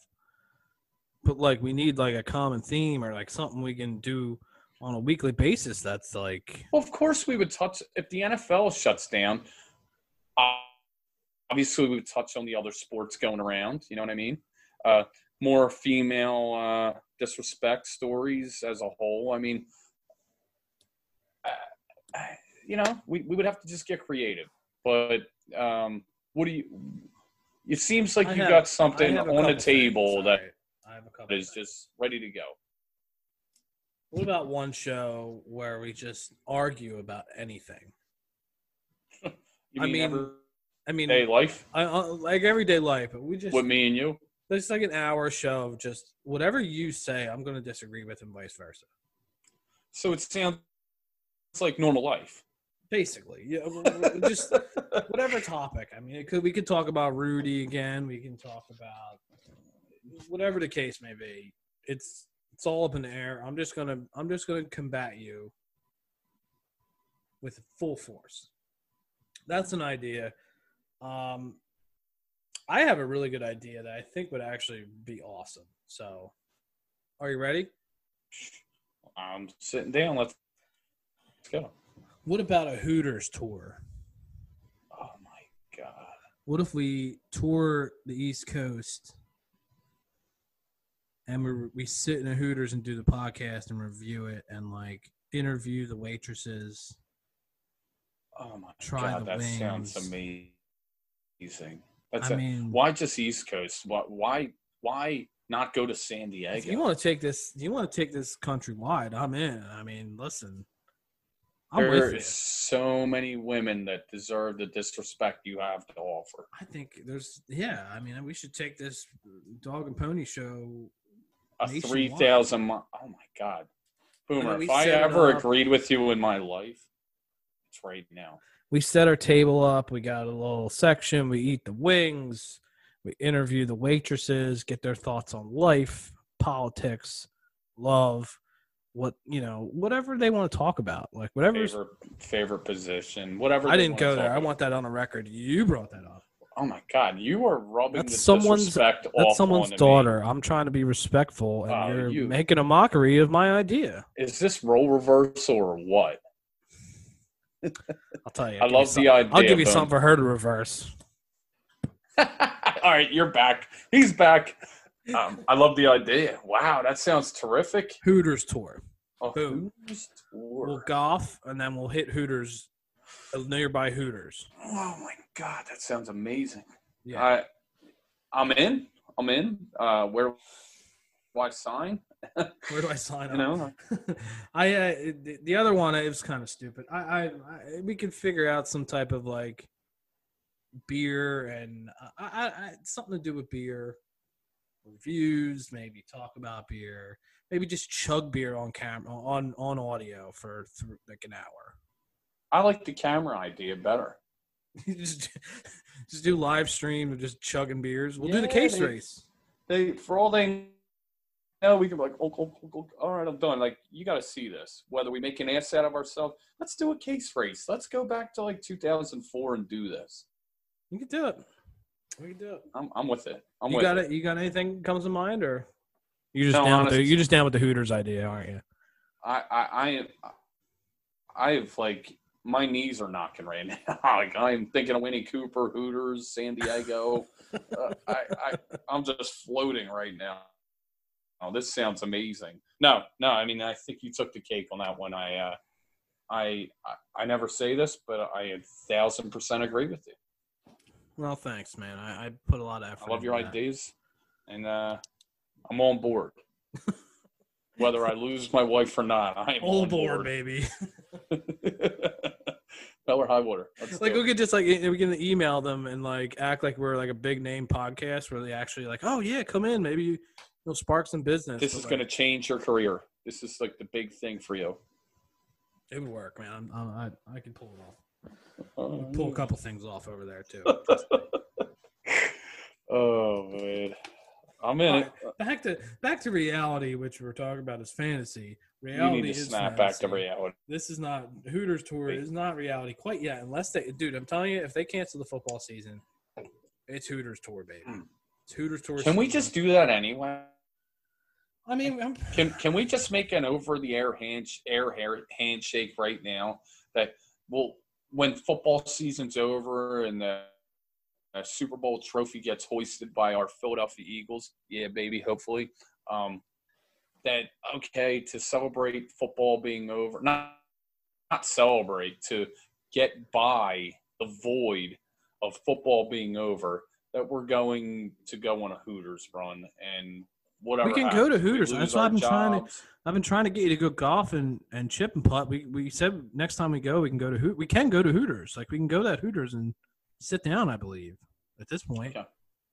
But like we need like a common theme or like something we can do on a weekly basis. That's like Well, of course we would touch if the NFL shuts down. Obviously, we would touch on the other sports going around. You know what I mean? Uh, more female uh, disrespect stories as a whole. I mean, uh, you know, we, we would have to just get creative. But um, what do you? It seems like I you have- got something on the table that alright. I have a couple is just ready to go. What about one show where we just argue about anything? You I mean, mean, I mean, everyday life I, I, like everyday life, we just with me and you? There's like an hour show of just whatever you say, I'm going to disagree with, and vice versa. So it sounds like normal life. Basically, yeah, just whatever topic. I mean, it could we could talk about Rudy again. We can talk about whatever the case may be. It's it's all up in the air. I'm just gonna I'm just gonna combat you with full force. That's an idea. Um, I have a really good idea that I think would actually be awesome. So, are you ready? I'm sitting down. Let's, let's go. What about a Hooters tour? Oh my god. What if we tour the East Coast and we we sit in a Hooters and do the podcast and review it and like interview the waitresses? Oh my Try god. That sounds wings. amazing. That's I a- mean, why just East Coast? Why why why not go to San Diego? you want to take this, you want to take this countrywide. I'm in. I mean, listen, I'm you. There's so many women that deserve the disrespect you have to offer. I think there's yeah. I mean, we should take this dog and pony show. A three thousand. Oh my god, Boomer! If I ever up- agreed with you in my life, it's right now. We set our table up. We got a little section. We eat the wings. We interview the waitresses, get their thoughts on life, politics, love, what you know, whatever they want to talk about. Like whatever. Favorite favorite position, whatever. I didn't go there. I want that on the record. You brought that up. Oh my god, you are rubbing That's the someone's- That's someone's onto me. daughter. I'm trying to be respectful, and Oh, you're you- making a mockery of my idea. Is this role reversal or what? I'll tell you. I I'll love the idea. I'll give you something for her to reverse. All right, you're back. He's back. Um, I love the idea. Wow, that sounds terrific. Hooters tour. Boom. Hooters We'll tour. golf, and then we'll hit Hooters, a nearby Hooters. Oh my god, that sounds amazing. Yeah. I, I'm in. I'm in. Uh, where do I sign? Where do I sign You up? know, I uh, the, the other one it was kind of stupid. I, I, I we could figure out some type of like beer and uh, I, I, something to do with beer reviews. Maybe talk about beer. Maybe just chug beer on camera on on audio for th- like an hour. I like the camera idea better. just just do live stream of just chugging beers. We'll do the case they- race. They, for all they know, we can be like, oh, oh, oh, oh, all right, I'm done. Like, you got to see this. Whether we make an ass out of ourselves, let's do a case race. Let's go back to like 2004 and do this. You can do it. We can do it. I'm, I'm with it. I'm you with got it. You got anything comes to mind, or you just No, down with the, you just down with the Hooters idea, aren't you? I, I, I, am- I have like my knees are knocking right now. like I'm thinking of Winnie Cooper, Hooters, San Diego. uh, I, I, I'm just floating right now. Oh, this sounds amazing. No, no, I mean I think you took the cake on that one. I, uh, I, I, never say this, but I a thousand percent agree with you. Well, thanks, man. I, I put a lot of effort. I love your that. ideas, and uh, I'm on board. Whether I lose my wife or not, I am All on aboard, baby. Hell or high water. Let's like we could just like we can email them and like act like we're like a big name podcast where they actually like, oh yeah, come in, maybe you, will spark some business. this is like, going to change your career. This is like the big thing for you. It would work, man. I'm, I'm, I I can pull it off. Oh, Pull a couple things off over there too. oh man, I'm in it. back to back to reality, which we're talking about is fantasy. You Reality need to is snap back to reality. This is not Hooters tour Wait. is not reality quite yet, unless they, dude. I'm telling you, if they cancel the football season, it's Hooters tour, baby. Hmm. It's Hooters tour. Can we just do that anyway? I mean, I'm, Can can we just make an over the air hand air handshake right now that well when football season's over and the uh, Super Bowl trophy gets hoisted by our Philadelphia Eagles, yeah, baby, hopefully. Um, that okay to celebrate football being over, not not celebrate to get by the void of football being over. That we're going to go on a Hooters run and whatever. We can go to happens, Hooters. That's why I've been trying to- I've been trying to get you to go golf and, and chip and putt. We we said next time we go, we can go to Hoot. We can go to Hooters. Like we can go to that Hooters and sit down. I believe at this point. Yeah.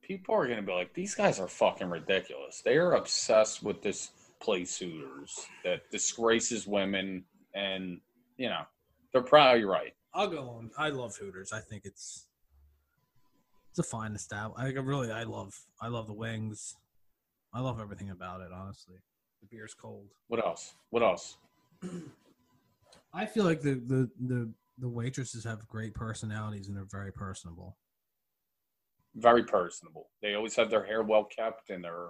People are going to be like, these guys are fucking ridiculous. They are obsessed with this place Hooters that disgraces women, and you know, they're probably oh, right. I'll go on. I love Hooters. I think it's it's a fine establishment. I really I love I love the wings. I love everything about it. Honestly, the beer's cold. What else? What else? I feel like the the the the waitresses have great personalities and they're very personable. Very personable. They always have their hair well kept and their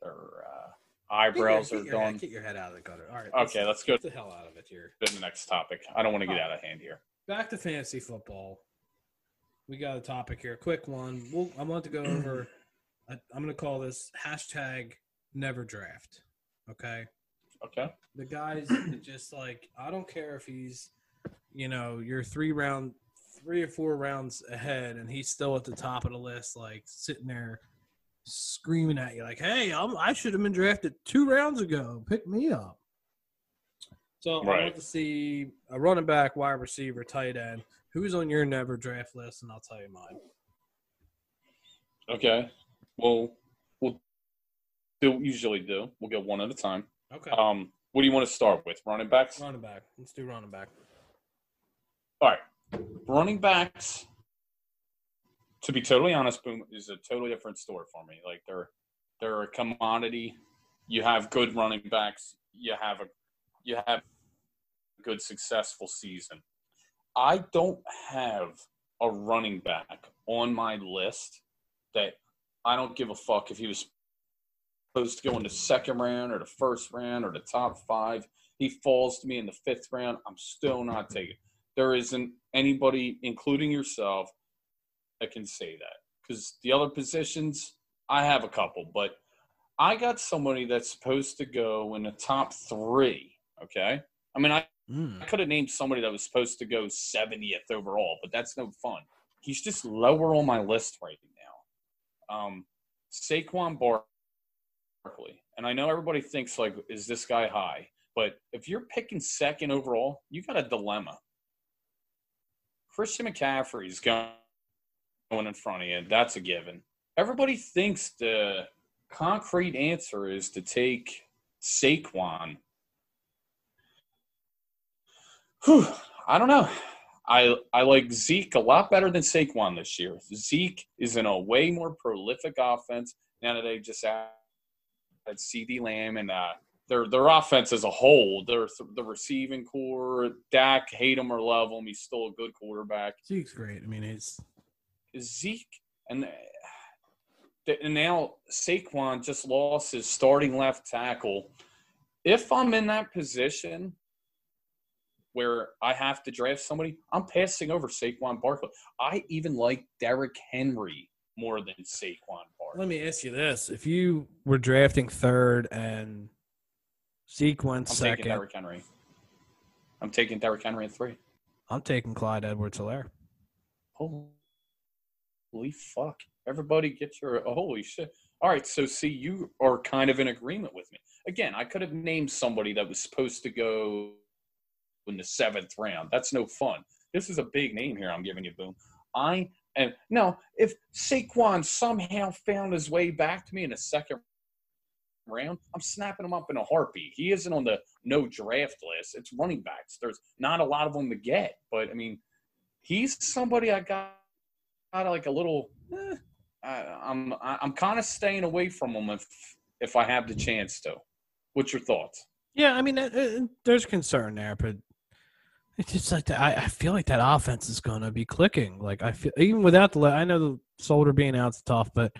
their uh, eyebrows are done. get your head out of the gutter. All right. Okay, let's go Get the hell out of it here. to the next topic. I don't want to get out of hand here. Back to fantasy football. We got a topic here, quick one. We'll, I want to go over. I, I'm going to call this hashtag Never Draft. Okay. Okay. the guys just like I don't care if he's you know you're three round three or four rounds ahead and he's still at the top of the list like sitting there screaming at you like hey I'm, I should have been drafted two rounds ago pick me up so I Right. want to see a running back wide receiver tight end who's on your never draft list and I'll tell you mine Okay. Well, we'll do usually do. We'll go one at a time. okay Um, what do you want to start with? Running backs? running back let's do running back All right. Running backs, to be totally honest, boom is a totally different story for me. Like they're they're a commodity. You have good running backs. You have a you have a good successful season. I don't have a running back on my list that I don't give a fuck if he was supposed to go in the second round or the first round or the top five. He falls to me in the fifth round. I'm still not taking. There isn't anybody, including yourself, that can say that. Because the other positions, I have a couple, but I got somebody that's supposed to go in the top three. Okay. I mean, I Mm. I could have named somebody that was supposed to go 70th overall, but that's no fun. He's just lower on my list right now. Um, Saquon Barkley, and I know everybody thinks like, is this guy high? But if you're picking second overall, you got a dilemma. Christian McCaffrey's going in front of you. That's a given. Everybody thinks the concrete answer is to take Saquon Whew, I don't know. I I like Zeke a lot better than Saquon this year. Zeke is in a way more prolific offense now that they just added CeeDee Lamb and uh, their their offense as a whole. Their the receiving core, Dak, hate him or love him, he's still a good quarterback. Zeke's great I mean he's Zeke and and now Saquon just lost his starting left tackle. If I'm in that position where I have to draft somebody, I'm passing over Saquon Barkley. I even like Derrick Henry more than Saquon Barkley. Let me ask you this: If you were drafting third and went I'm taking second, Derrick Henry. I'm taking Derrick Henry at three. I'm taking Clyde Edwards-Helaire. Holy fuck! Everybody, get your oh, holy shit! All right, so see, you are kind of in agreement with me. Again, I could have named somebody that was supposed to go in the seventh round. That's no fun. This is a big name here. I'm giving you, boom. I and now if Saquon somehow found his way back to me in the second round, I'm snapping him up in a heartbeat. He isn't on the no draft list. It's running backs. There's not a lot of them to get, but I mean, he's somebody I got, got like a little. Eh, I, I'm I'm kind of staying away from him if if I have the chance to. What's your thoughts? Yeah, I mean, uh, uh, there's concern there, but it's just like that. I, I feel like that offense is going to be clicking. Like I feel even without the, I know the Solder being out's tough, but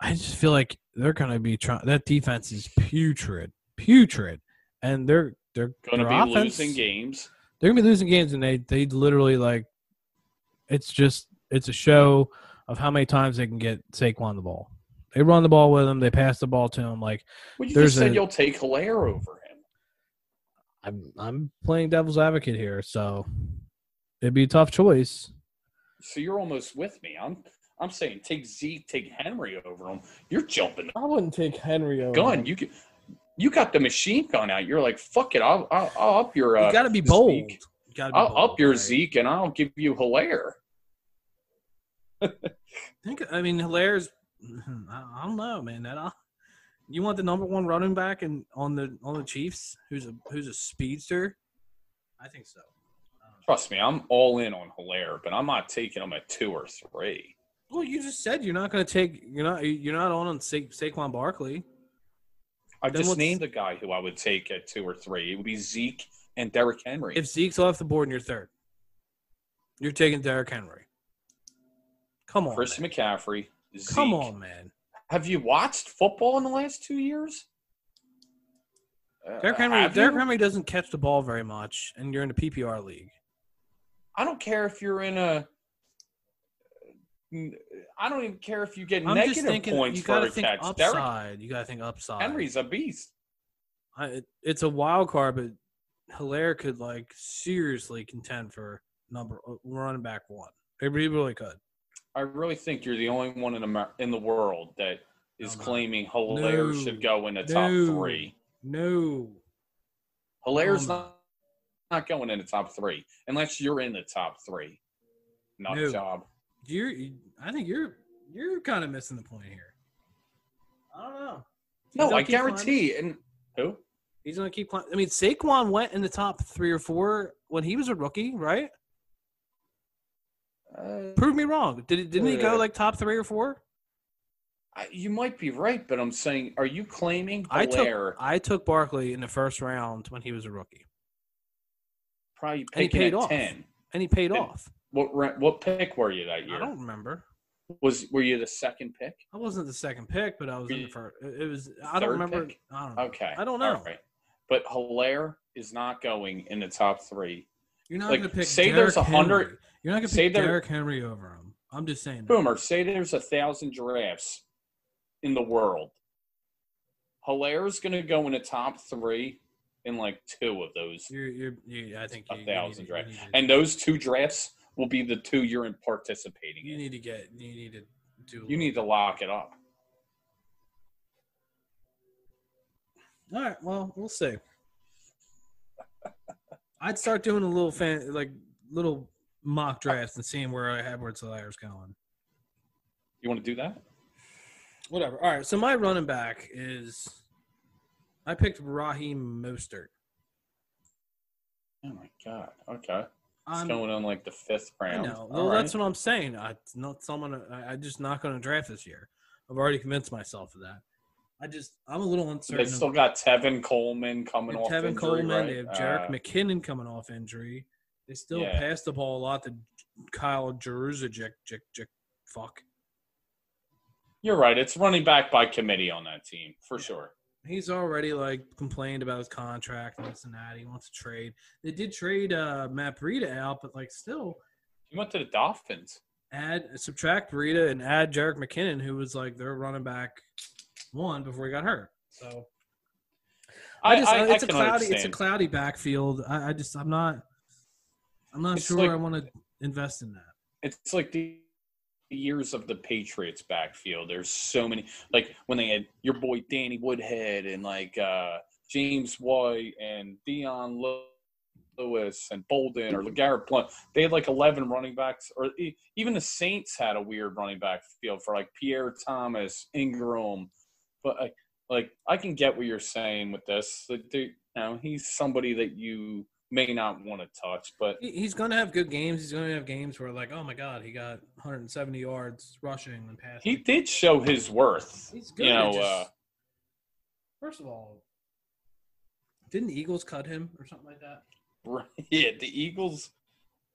I just feel like they're gonna be trying. That defense is putrid, putrid, and they're they're Going to be offense- losing games. They're gonna be losing games, and they they literally like. It's just it's a show of how many times they can get Saquon the ball. They run the ball with him. They pass the ball to him. Like Well, you just said a- you'll take Helaire over. I'm I'm playing devil's advocate here, so it'd be a tough choice. So you're almost with me. I'm I'm saying take Zeke, take Henry over him. You're jumping I wouldn't take Henry over. gun. You can, you got the machine gun out. You're like, fuck it. I'll I'll, I'll up your. Uh, You got to be bold. Zeke. You gotta be I'll bold, up your right? Zeke and I'll give you Helaire. think I mean Helaire's. I, I don't know, man. That I, you want the number one running back and on the on the Chiefs, who's a who's a speedster. I think so. Um, Trust me, I'm all in on Helaire, but I'm not taking him at two or three. Well, you just said you're not going to take. You're not. You're not on on Sa- Saquon Barkley. I Then just what's- named a guy who I would take at two or three. It would be Zeke and Derrick Henry. If Zeke's off the board and you're third, you're taking Derrick Henry. Come on, Chris man. McCaffrey, Zeke. Come on, man. Have you watched football in the last two years? Uh, Derrick Henry. have Derrick you? Henry doesn't catch the ball very much, and you're in a PPR league. I don't care if you're in a. I don't even care if you get I'm negative just thinking points you for got to a think catch. Derrick upside. You got to think upside. Henry's a beast. I, it, it's a wild card, but Helaire could like seriously contend for number uh, running back one. He really could. I really think you're the only one in Amer- in the world that is oh, No, no. claiming Helaire No. should go in the top No. three. No, Helaire's No, oh, no. not not going in the top three unless you're in the top three. Not No. a job. you're. you- I think you're you're kind of missing the point here. I don't know. He's No, I keep climbing. guarantee. And who? he's gonna keep climbing. I mean, Saquon went in the top three or four when he was a rookie, right? Uh, Prove me wrong. Did didn't he go like top three or four? I- you might be right, but I'm saying, are you claiming I took Helaire I took Barkley in the first round when he was a rookie, probably and he paid off. ten? and he paid And off. What what pick were you that year? I don't remember. Was were you the second pick? I wasn't the second pick, but I was in the first. It was. I don't remember. I don't know. Okay, I don't know. right. But Helaire is not going in the top three. You're not Like, going to pick. say Derrick there's a hundred- Henry. You're not going to pick there- Derrick Henry over him. I'm just saying. that. Boomer, say there's a thousand giraffes in the world. Helaire's going to go in the top three in like two of those, You're. You're. You, I think A you, thousand drafts. You need, to, and those two drafts will be the two you're in participating you in. need to get. You need to do. You need to lock it up. All right. Well, we'll see. I'd start doing a little fan, like little mock drafts and seeing where Edwards Helaire's going. You want to do that? Whatever. All right. So my running back is, I picked Raheem Mostert. Oh my god. Okay. It's I'm, going on like the fifth round. All Well, that's what I'm saying. I it's not someone. I, I just not going to draft this year. I've already convinced myself of that. I just I'm a little uncertain. They still got Tevin Coleman coming off Tevin injury, Coleman. right? They have Jerick Uh, McKinnon coming off injury. They still Yeah. pass the ball a lot to Kyle Juszczyk. Fuck. You're right. It's running back by committee on that team for Yeah. sure. He's already like complained about his contract and this and that. He wants to trade. They did trade uh, Matt Breida out, but like still He went to the Dolphins. add subtract Breida and add Jerick McKinnon, who was like their running back one before he got hurt. So I just I, I it's a can cloudy it's a cloudy backfield. I, I just I'm not I'm not It's sure like- I want to invest in that. It's like the years of the Patriots backfield. There's so many. Like when they had your boy Danny Woodhead and like uh, James White and Dion Lewis and Bolden or LeGarrette Blunt. They had like 11 running backs, or even the Saints had a weird running back field for like Pierre Thomas, Ingram. But like, like I can get what you're saying with this. Like, you know, he's somebody that you may not want to touch, but He- He's going to have good games. He's going to have games where like, oh my god, he got 170 yards rushing and passing. he did show his worth. He's good. You know, just- uh, first of all, didn't the Eagles cut him or something like that? Right. Yeah, the Eagles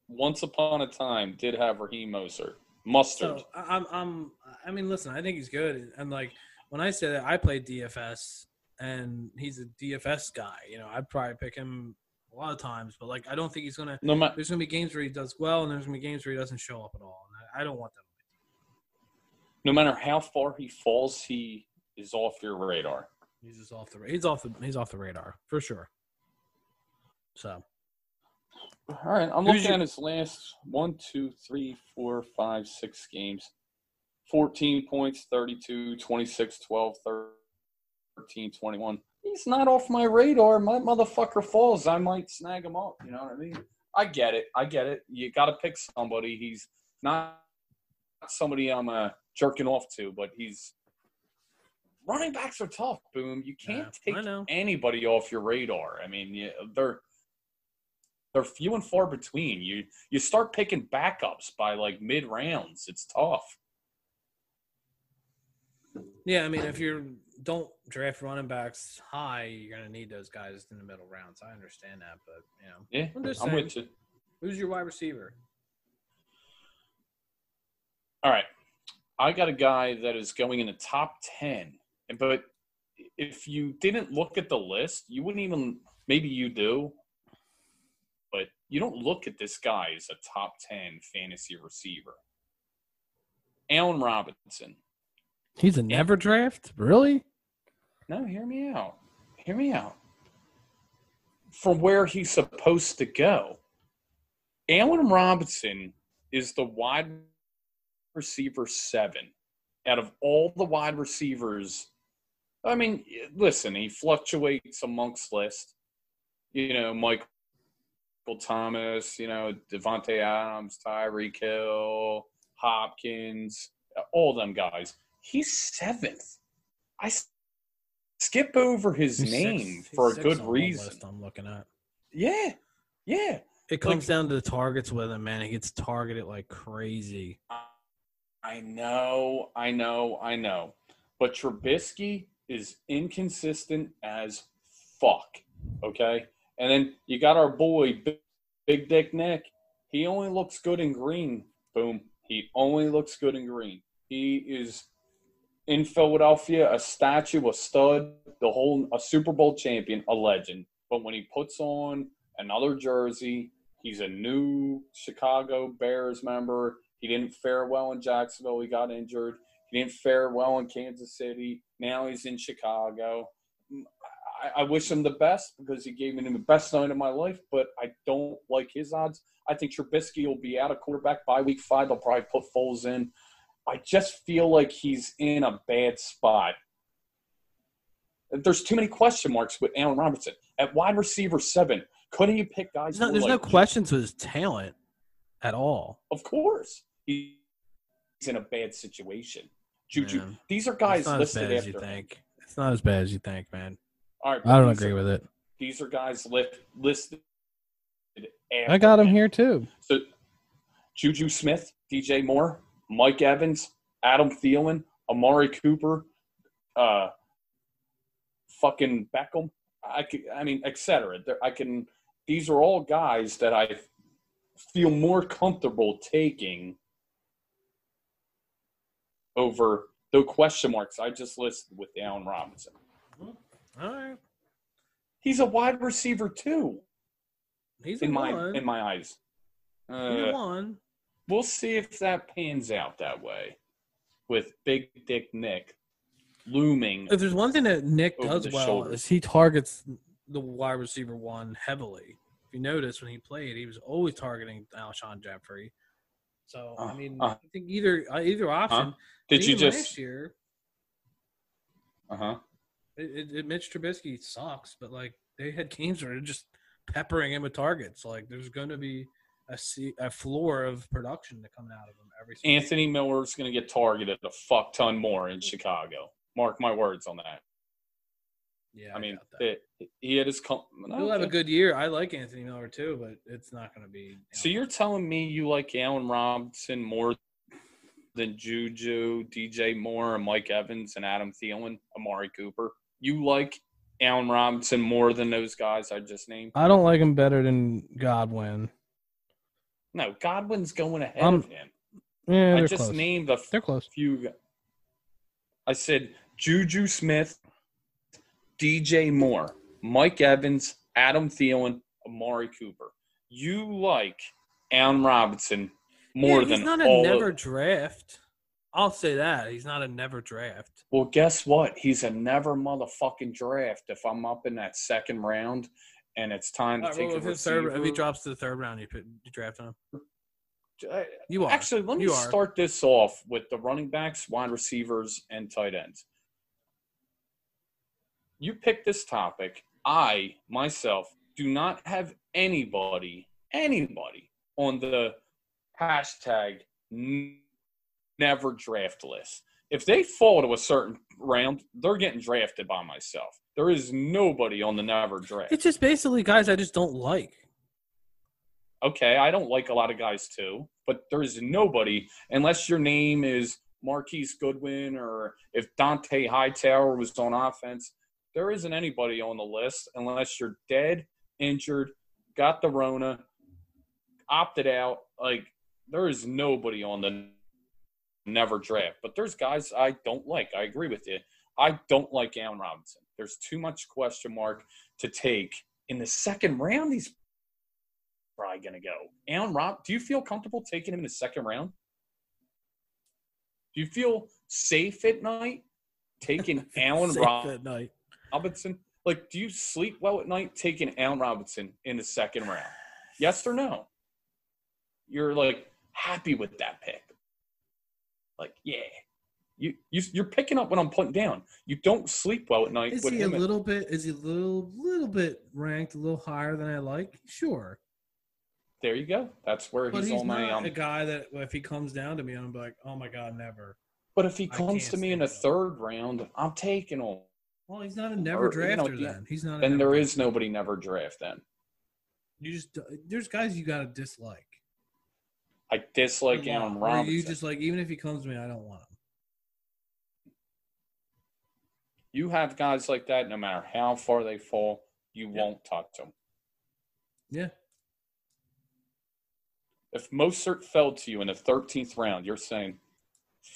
once upon a time did have Raheem Mostert. Mustard. So I'm, I'm, I mean, listen, I think he's good, and like when I say that, I play DFS, and he's a DFS guy. You know, I'd probably pick him a lot of times, but like I don't think he's gonna. no matter There's gonna be games where he does well, and there's gonna be games where he doesn't show up at all, and I, I don't want that. no matter how far he falls, he is off your radar. He's just off the. He's off the. He's off the radar for sure. So All right, I'm Who's looking your- at his last one, two, three, four, five, six games. 14 points, 32, 26, 12, 13, 21. He's not off my radar. My motherfucker falls. I might snag him up. You know what I mean? I get it. I get it. You got to pick somebody. He's not somebody I'm uh, jerking off to, but he's running backs are tough. Boom. You can't Yeah, take anybody off your radar. I mean, you, they're they're few and far between. You you start picking backups by like mid rounds. It's tough. Yeah, I mean, if you don't draft running backs high, you're gonna need those guys in the middle rounds. I understand that, but you know, Yeah, I'm just I'm with you. who's your wide receiver? All right, I got a guy that is going in the top ten, but if you didn't look at the list, you wouldn't even. Maybe you do, but you don't look at this guy as a top ten fantasy receiver. Allen Robinson. He's a never draft, really? No, hear me out. Hear me out. From where he's supposed to go. Allen Robinson is the wide receiver seven out of all the wide receivers. I mean, listen, he fluctuates amongst list. You know, Michael Thomas, you know, Davante Adams, Tyreek Hill, Hopkins, all them guys. He's seventh. I skip over his He's name sixth- he's for a good reason. list I'm looking at. Yeah, yeah. It comes down to the targets with him, man. He gets targeted like crazy. I know, I know, I know. But Trubisky is inconsistent as fuck. Okay? And then you got our boy, Big, Big Dick Nick. He only looks good in green. Boom. He only looks good in green. He is in Philadelphia a statue, a stud, the whole a Super Bowl champion, a legend. But when he puts on another jersey, he's a new Chicago Bears member. He didn't fare well in Jacksonville. He got injured. He didn't fare well in Kansas City. Now he's in Chicago. I, I wish him the best because he gave me the best night of my life, but I don't like his odds. I think Trubisky will be out of quarterback by week five. They'll probably put Foles in. I just feel like he's in a bad spot. There's too many question marks with Allen Robinson. At wide receiver seven, couldn't you pick guys? There's no, who there's are no questions with his talent at all. Of course. He's in a bad situation. Juju. Man. These are It's guys not as listed bad as after you think. It's not as bad as you think, man. All right, I don't agree are, with it. These are guys lift, listed. After I got him here too. So, Juju Smith, DJ Moore, Mike Evans, Adam Thielen, Amari Cooper, uh, fucking Beckham. I could, I mean, etc. I can. These are all guys that I feel more comfortable taking over the question marks I just listed with Allen Robinson. All right. He's a wide receiver too, He's a in my one. in my eyes. Uh, one. We'll see if that pans out that way with Big Dick Nick looming. If there's one thing that Nick does well shoulder. is he targets the wide receiver one heavily. If you notice when he played, he was always targeting Alshon Jeffery. So I Uh, mean, uh. I think either uh, either option. Did you just? last year? Uh huh. It, it, it, Mitch Trubisky sucks, but like they had games where they're just peppering him with targets. Like there's going to be a, se- a floor of production to come out of him every. single Anthony Miller's going to get targeted a fuck ton more in Chicago. Mark my words on that. Yeah, I mean, doubt it, he had his. Com- he'll have a good year. I like Anthony Miller too, but it's not going to be. So you're telling me you like Allen Robinson more than Juju, DJ Moore, and Mike Evans and Adam Thielen, Amari Cooper? You like Allen Robinson more than those guys I just named? I don't like him better than Godwin. No, Godwin's going ahead Um, of him. Yeah, I just close. named a They're close. few. I said Juju Smith, DJ Moore, Mike Evans, Adam Thielen, Amari Cooper. You like Allen Robinson more yeah, than he's not a never of, draft. I'll say that he's not a never draft. Well, guess what? He's a never motherfucking draft. If I'm up in that second round and it's time to take well, a if, third, if he drops to the third round, you, put, you draft him. You are Actually, let me You are. start this off with the running backs, wide receivers, and tight ends. You pick this topic. I, myself, do not have anybody, anybody on the hashtag never draft list. If they fall to a certain round, they're getting drafted by myself. There is nobody on the never draft. It's just basically guys I just don't like. okay, I don't like a lot of guys too, but there's nobody unless your name is Marquise Goodwin or if Dont'a Hightower was on offense. There isn't anybody on the list unless you're dead, injured, got the Rona, opted out. Like there is nobody on the never draft. But there's guys I don't like. I agree with you. I don't like Allen Robinson. There's too much question mark to take in the second round. He's probably going to go. Allen Rob, do you feel comfortable taking him in the second round? Do you feel safe at night taking Allen Safe Rob- at night. Robinson? Like, do you sleep well at night taking Allen Robinson in the second round? Yes or no? You're like happy with that pick. Like, yeah. You, you, you're picking up what I'm putting down. You don't sleep well at night Is with he a him. little bit? Is he a little, little bit ranked a little higher than I like? Sure, there you go. That's where but he's, he's on my. not Um, a guy that if he comes down to me, I'm like, oh my god, never. but if he comes to me in a third round, I'm taking him. Well, he's not a never Or, you know, then he's not. A Then there drafter. is nobody never draft. Then You just there's guys you got to dislike. I dislike. Allen Robinson. You just like even if he comes to me, I don't want him. You have guys like that. No matter how far they fall, you Yeah. won't touch them. Yeah, If Mostert fell to you in the 13th round, you're saying,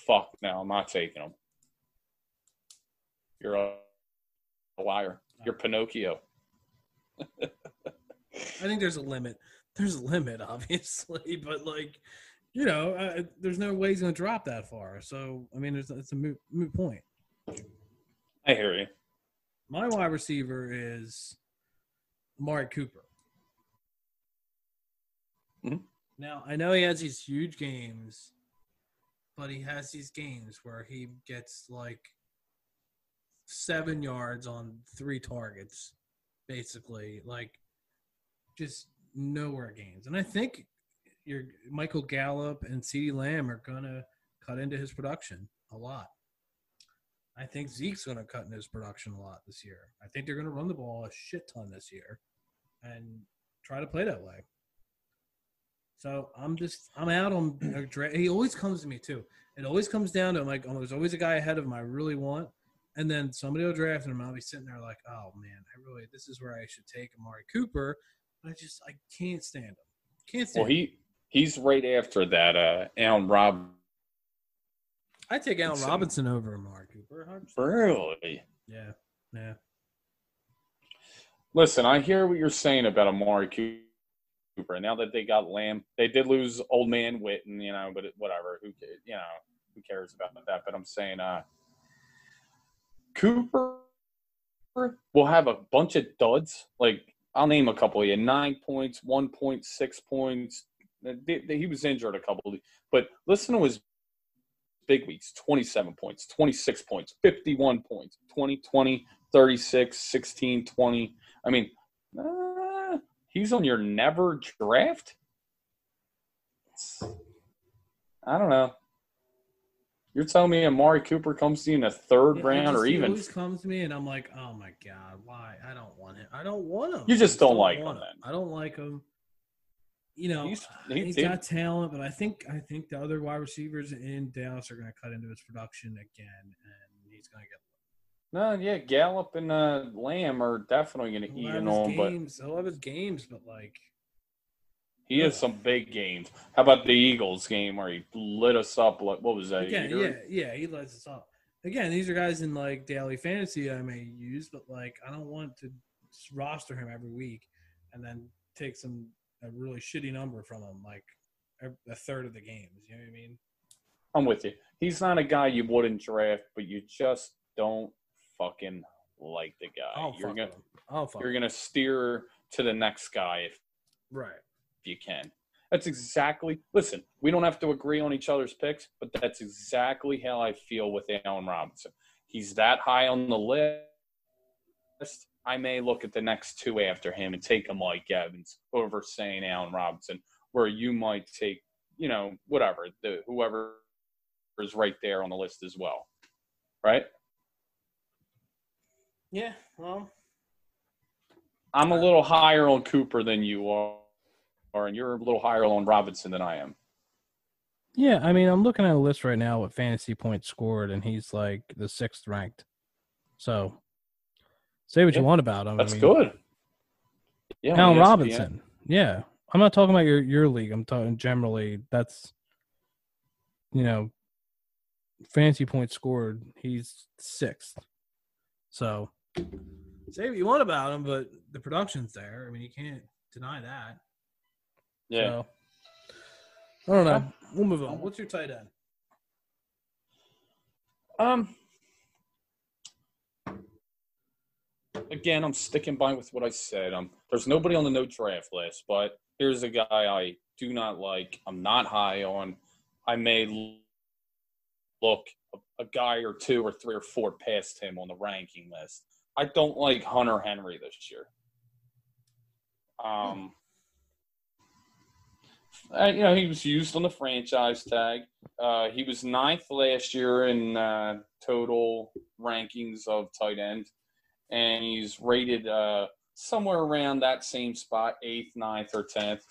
"Fuck, now I'm not taking him." You're a, a liar. You're Pinocchio. I think there's a limit. There's a limit, obviously, but like, you know, uh, there's no way he's going to drop that far. So I mean, it's, it's a moot, moot point. I hear you. My wide receiver is Amari Cooper. Mhm. Now I know he has these huge games, but he has these games where he gets like seven yards on three targets, basically, like just nowhere games. And I think your Michael Gallup and CeeDee Lamb are gonna cut into his production a lot. I think Zeke's going to cut into his production a lot this year. I think they're going to run the ball a shit ton this year and try to play that way. So I'm just I'm out on a dra- he always comes to me too. It always comes down to I'm like oh, there's always a guy ahead of him I really want, and then somebody will draft him. I'll be sitting there like oh man I really this is where I should take Amari Cooper, but I just I can't stand him. Can't stand. Well, him. he he's right after that. Uh, Allen Rob. I take Allen. Robinson over Amari Cooper. 100%. Really? Yeah, yeah. Listen, I hear what you're saying about Amari Cooper. Now that they got Lamb, they did lose old man Witten, you know, but whatever. Who you know who cares about that? But I'm saying, uh, Cooper will have a bunch of duds. Like I'll name a couple. He had nine points, one point six points. He was injured a couple, but listen to his big weeks 27 points 26 points 51 points 20 20 36 16 20 i mean uh, he's on your never draft i don't know you're telling me amari cooper comes to you in the third Yeah, round or even comes to me and I'm like, oh my god, why? I don't want him. I don't want him. You just I don't like him then. I don't like him. You know, He's- he's, he's got talent, but I think I think the other wide receivers in Dallas are going to cut into his production again, and he's going to get. no yeah gallup and uh, lamb are definitely going to eat and all but. He'll have his games, but like, He has some big games. How about the Eagles game where he lit us up? Like what was that? Again, yeah, yeah, he lets us up. Again, these are guys in like daily fantasy I may use, but like I don't want to roster him every week and then take some a really shitty number from him, like a, third of the games. You know what I mean? I'm with you. He's not a guy you wouldn't draft, but you just don't fucking like the guy. I'll you're fuck gonna. I'll fuck. you're gonna steer to the next guy if Right. you can. That's exactly. Listen, we don't have to agree on each other's picks, but that's exactly how I feel with Allen Robinson. He's that high on the list. I may look at the next two after him and take a Mike Evans over saying Allen Robinson, where you might take, you know, whatever the whoever is right there on the list as well, right? Yeah. Well. I'm a little higher on Cooper than you are, or and you're a little higher on Robinson than I am. Yeah, I mean, I'm looking at a list right now with fantasy points scored, and he's like the sixth ranked. So, say what you want about him. That's I mean, good. Yeah, Allen. Robinson. Yeah, I'm not talking about your your league. I'm talking generally. That's you know, fancy points scored. He's sixth. So Say what you want about him, but the production's there. I mean, you can't deny that. Yeah. So, I don't know. We'll move on. What's your tight end? Um. Again, I'm sticking by with what I said. Um, there's nobody on the no draft list, but here's a guy I do not like. I'm not high on. I may look a, a guy or two or three or four past him on the ranking list. I don't like Hunter Henry this year. Um, uh, you know, he was used on the franchise tag. Uh, he was ninth last year in uh, total rankings of tight end, and he's rated uh, somewhere around that same spot, eighth, ninth, or tenth.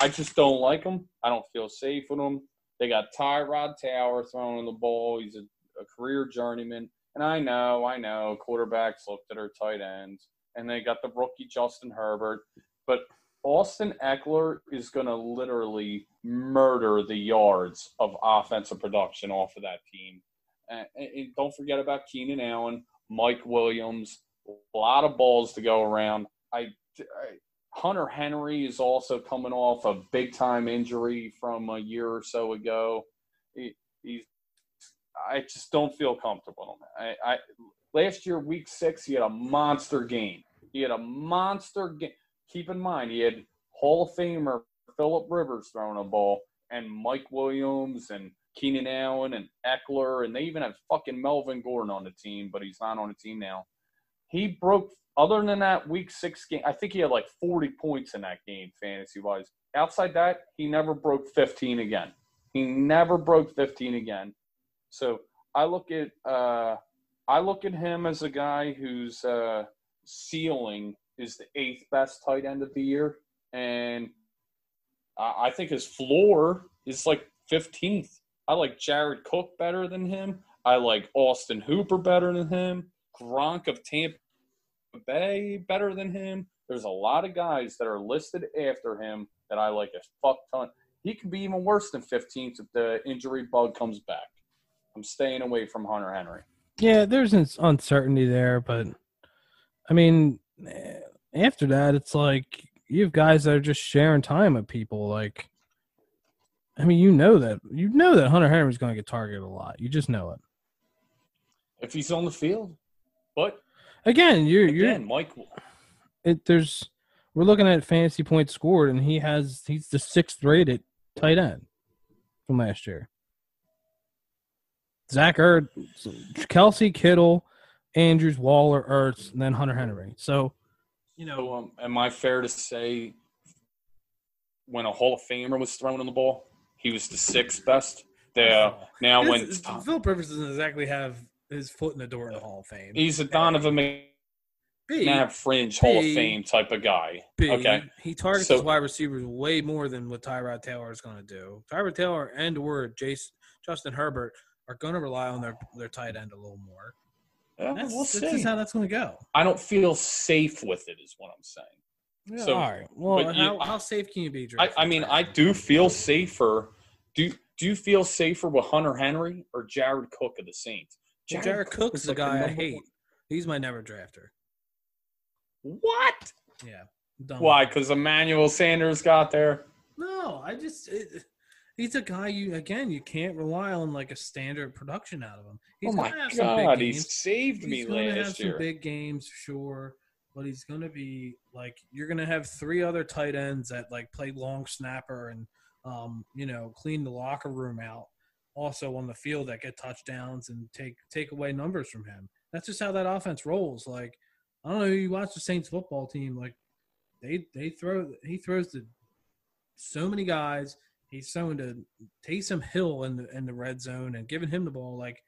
I just don't like him. I don't feel safe with him. They got Tyrod Taylor throwing the ball. He's a, a career journeyman, and I know, I know, quarterbacks looked at their tight ends, and they got the rookie Justin Herbert, but Austin Ekeler is going to literally murder the yards of offensive production off of that team. And, and don't forget about Keenan Allen, Mike Williams, a lot of balls to go around. I, I Hunter Henry is also coming off a big time injury from a year or so ago. He, he's, I just don't feel comfortable. I, I last year, week six, he had a monster game. He had a monster game keep in mind he had Hall of Famer Philip Rivers throwing a ball, and Mike Williams and Keenan Allen and Ekeler, and they even had fucking Melvin Gordon on the team, but he's not on the team now. He broke. Other than that week six game, I think he had like 40 points in that game, fantasy wise. Outside that, he never broke 15 again. He never broke 15 again. So I look at uh, I look at him as a guy whose uh, ceiling is the eighth best tight end of the year, and I think his floor is like 15th. I like Jared Cook better than him. I like Austin Hooper better than him. Gronk of Tampa Bay better than him. There's a lot of guys that are listed after him that I like a fuck ton. He could be even worse than 15th if the injury bug comes back. I'm staying away from Hunter Henry. yeah, there's an uncertainty there, but I mean, after that, it's like you have guys that are just sharing time with people. Like, I mean, you know that you know that Hunter Henry's going to get targeted a lot. You just know it. If he's on the field, but Again, you're you're again, Mike. it, there's we're looking at fantasy points scored, and he has he's the sixth rated tight end from last year. Zach Ertz, Kelce Kittle, Andrews, Waller, Ertz, and then Hunter Henry. So You know, um, am I fair to say when a Hall of Famer was thrown in the ball, he was the sixth best? The, now, This- when Phil Philip Rivers doesn't exactly have his foot in the door in the Hall of Fame. he's a Donovan B, McNabb fringe Hall of Fame type of guy. B, Okay. he targets So- his wide receivers way more than what Tyrod Taylor is going to do. Tyrod Taylor and or Jason, Justin Herbert are going to rely on their their tight end a little more. Yeah, That's, we'll that's just how that's going to go. I don't feel safe with it, is what I'm saying. Yeah, So, all right. Well, but you- how, how safe can you be? I, I mean, I do feel safer. Do do you feel safer with Hunter Henry or Jared Cook of the Saints? Well, Jared Cook's is the like guy I hate. one. He's my never drafter. What? Yeah. I'm Why? Because Emmanuel Sanders got there. No, I just it, he's a guy you again you can't rely on like a standard production out of him. He's oh my gonna some big God, he games. saved me He's gonna have last some big games, sure, but he's gonna be like you're gonna have three other tight ends that like play long snapper and um you know clean the locker room out. Also on the field that get touchdowns and take take away numbers from him. That's just how that offense rolls. Like I don't know. You watch the Saints football team, like they they throw he throws to so many guys. He's throwing to Taysom Hill in the in the red zone and giving him the ball. Like,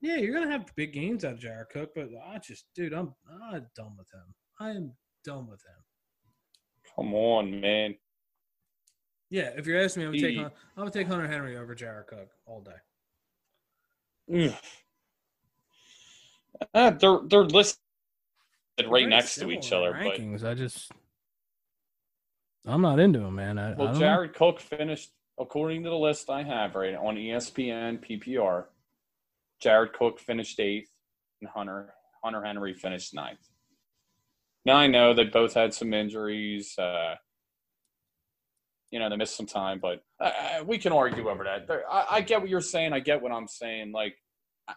yeah, you're gonna have big games out of Jared Cook, but I just, dude, I'm I'm done with him. I am done with him. Come on, man. Yeah, if you're asking me, I would take He- Hun- I would take Hunter Henry over Jared Cook all day. Ugh. Uh, they're they're listed right Very next to each other, but rankings. I just, I'm not into him, man. I, I Well, know. Jared Cook finished, according to the list I have right on ESPN PPR. Jared Cook finished eighth, and Hunter Hunter Henry finished ninth. Now I know they both had some injuries. Uh, you know, they missed some time, but uh, we can argue over that. I, I get what you're saying. I get what I'm saying. Like, I-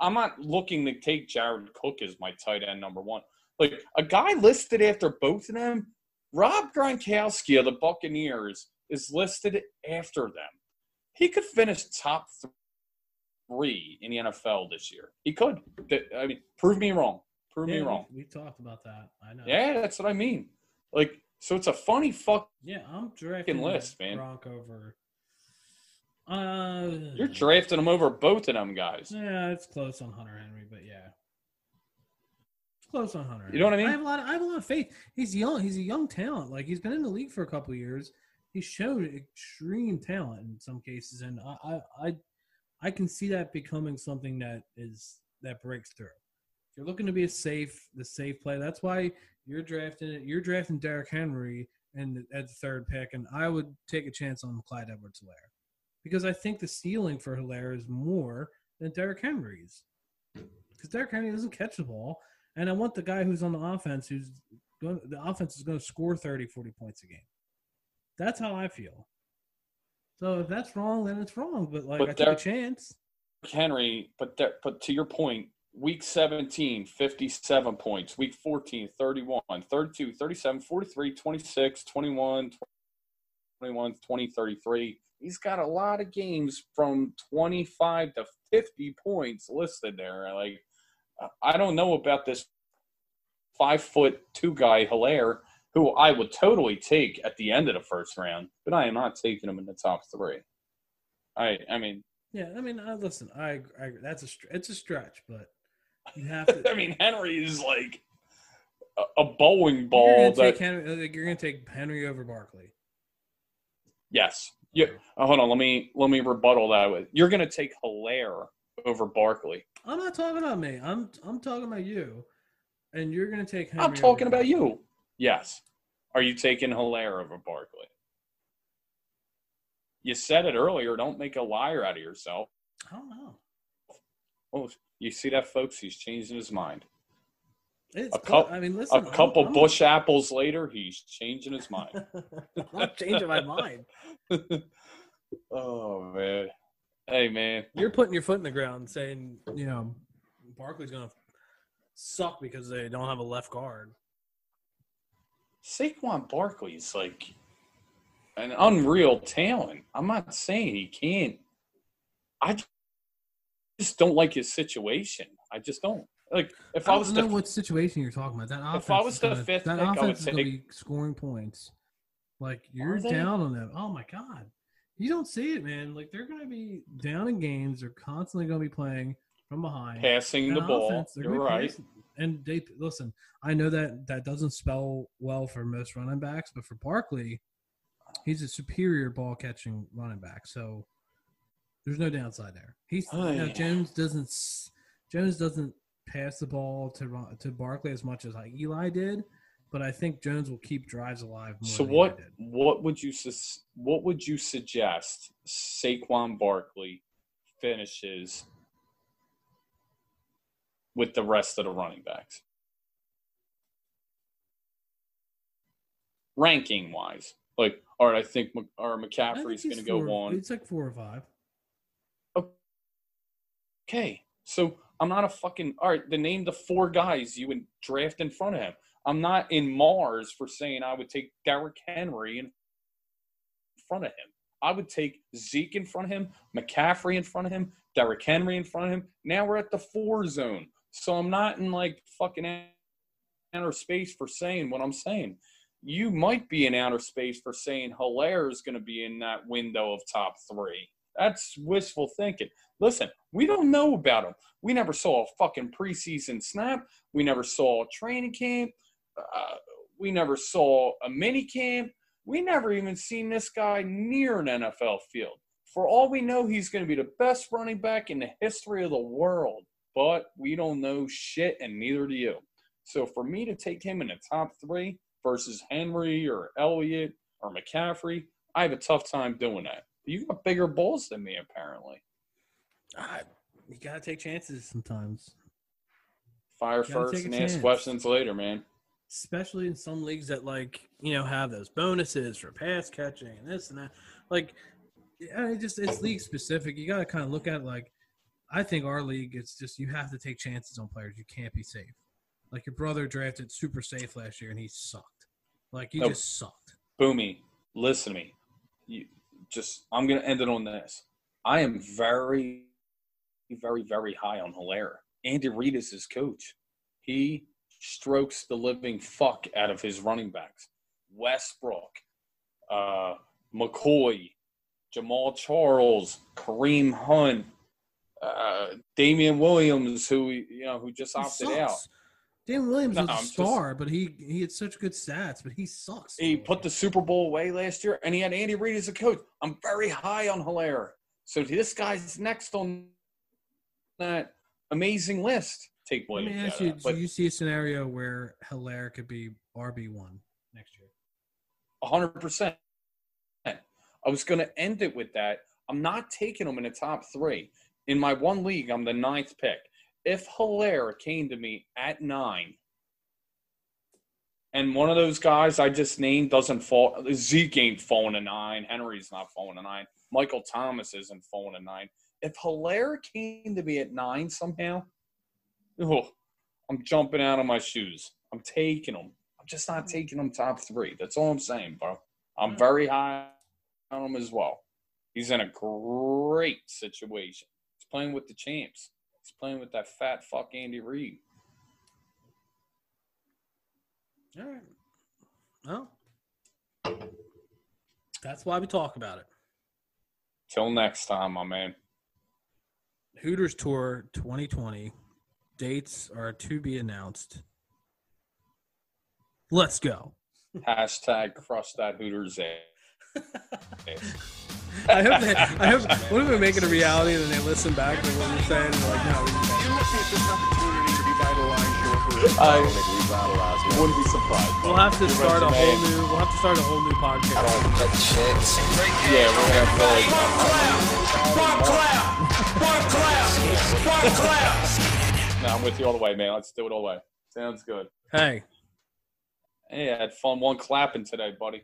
I'm not looking to take Jared Cook as my tight end number one. Like a guy listed after both of them Rob Gronkowski of the Buccaneers is listed after them. He could finish top three in the NFL this year. He could. I mean, prove me wrong. Prove me wrong. We, we talked about that. I know. Yeah, that's what I mean. Like, so it's a funny fuck. Yeah, I'm drafting list, man. Gronk over. Uh, You're drafting them over both of them guys. Yeah, it's close on Hunter Henry, but yeah, it's close on Hunter. You know what I mean? I have a lot. Of, I have a lot of faith. He's young. He's a young talent. Like he's been in the league for a couple of years. He's showed extreme talent in some cases, and I, I, I, I can see that becoming something that is that breaks through. If you're looking to be a safe, the safe play, that's why you're drafting it. You're drafting Derrick Henry and at the third pick, and I would take a chance on Clyde Edwards-Helaire because I think the ceiling for Helaire is more than Derrick Henry's. Because Derrick Henry doesn't catch the ball, and I want the guy who's on the offense who's going. The offense is going to score 30, 40 points a game. That's how I feel. So if that's wrong, then it's wrong. But like But I took a chance. Henry, but there, but to your point, week 17, 57 points. Week 14, 31, 32, 37, 43, 26, 21, 21, 20, 33. He's got a lot of games from 25 to 50 points listed there. Like, I don't know about this five foot two guy, Helaire, who I would totally take at the end of the first round, but I am not taking him in the top three. I, I mean, Yeah, I mean, uh, listen, I, I that's a it's a stretch, but you have to. I mean, Henry is like a, a bowling you're ball. gonna That, Henry. Uh, you're gonna take Henry over Barkley. yes. Yeah. Oh, hold on. Let me let me rebuttal that with. You're going to take Helaire over Barkley. I'm not talking about me. I'm I'm talking about you, and you're gonna take. Henry I'm talking about Barkley. you. Yes. Are you taking Helaire over Barkley? You said it earlier. Don't make a liar out of yourself. I don't know. Oh, you see that, folks? He's changing his mind. It's A clo- cou- I mean, listen. A I'm- couple I'm- Busch apples later, he's changing his mind. I'm changing my mind. oh man. Hey man. You're putting your foot in the ground, saying, you know, Barkley's gonna suck because they don't have a left guard. Saquon Barkley's like an unreal talent. I'm not saying he can't. I just don't like his situation. I just don't. Like if I I, don't was know what situation you're talking about. That offense If I was the gonna, fifth that pick, offense is gonna be scoring points. Like you're down on them. Oh my god, you don't see it, man. Like they're gonna be down in games. They're constantly gonna be playing from behind. passing the And ball, you're right. And they listen. I know that that doesn't spell well for most running backs, but for Barkley, he's a superior ball catching running back. So there's no downside there. He's oh, you know, Ay. Jones doesn't Jones doesn't pass the ball to to Barkley as much as like Eli did, but I think Jones will keep drives alive. More So what what would you what would you suggest Saquon Barkley finishes with the rest of the running backs? Ranking wise. Like, all right, I think Mc- or McCaffrey's going to go one. It's like four or five. Okay, so I'm not a fucking all right. Then name the four guys you would draft in front of him. I'm not in Mars for saying I would take Derrick Henry in front of him. I would take Zeke in front of him, McCaffrey in front of him, Derrick Henry in front of him. Now we're at the four zone, so I'm not in like fucking outer space for saying what I'm saying. You might be in outer space for saying Helaire is going to be in that window of top three. That's wishful thinking. Listen, we don't know about him. We never saw a fucking preseason snap. We never saw a training camp. Uh, we never saw a mini camp. We never even seen this guy near an NFL field. For all we know, he's going to be the best running back in the history of the world. But we don't know shit, and neither do you. So for me to take him in the top three versus Henry or Elliott or McCaffrey, I have a tough time doing that. You got bigger balls than me, apparently. Ah, you gotta take chances sometimes, Fire first and ask questions later, man. especially in some leagues that like you know have those bonuses for pass catching and this and that. Like, yeah, it just it's league specific. You gotta kind of look at it like. I think our league, it's just you have to take chances on players. You can't be safe. Like your brother drafted super safe last year and he sucked. Like he Nope. just sucked. Boomy, listen to me. You just I'm gonna end it on this. I am very, very, very high on Helaire. Andy Reid is his coach. He strokes the living fuck out of his running backs. Westbrook, uh, McCoy, Jamaal Charles, Kareem Hunt, uh, Damien Williams, who you know who just opted out. Dan Williams No, was a I'm just- star, but he he had such good stats, but he sucks. He put the Super Bowl away last year, and he had Andy Reid as a coach. I'm very high on Helaire. So this guy's next on that amazing list. Take Let Williams. me ask you: that, Do you see a scenario where Helaire could be RB one next year? hundred percent. I was going to end it with that. I'm not taking him in the top three. In my one league, I'm the ninth pick. If Helaire came to me at nine, and one of those guys I just named doesn't fall, Zeke ain't falling to nine, Henry's not falling to nine, Michael Thomas isn't falling to nine. If Helaire came to me at nine somehow, oh, I'm jumping out of my shoes. I'm taking him. I'm just not taking him top three. That's all I'm saying, bro. I'm mm. very high on him as well. He's in a great situation. He's playing with the champs. He's playing with that fat fuck Andy Reid. All right. Well, that's why we talk about it. Till next time, my man. Hooters Tour 2020 dates are to be announced. Let's go. Hashtag crush that Hooters ass. I hope they, I hope what if we make it a reality and then they listen back to what we're saying and like, no, we. You're looking this opportunity to revitalize your career. I revitalize your wouldn't be surprised. We'll have to Your start a whole new. We'll have to start a whole new I podcast. don't cut checks. Yeah, we're gonna have to like, One clap. One clap. No, I'm with you all the way, man. Let's do it all the way. Sounds good. Hey, Hey, I had fun one clapping today, buddy.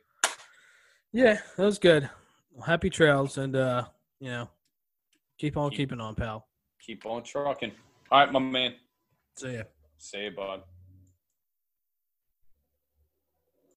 yeah, that was good. Well, happy trails and uh, you know, keep on keeping on, pal. Keep on trucking. All right, my man. See ya. See it, bud.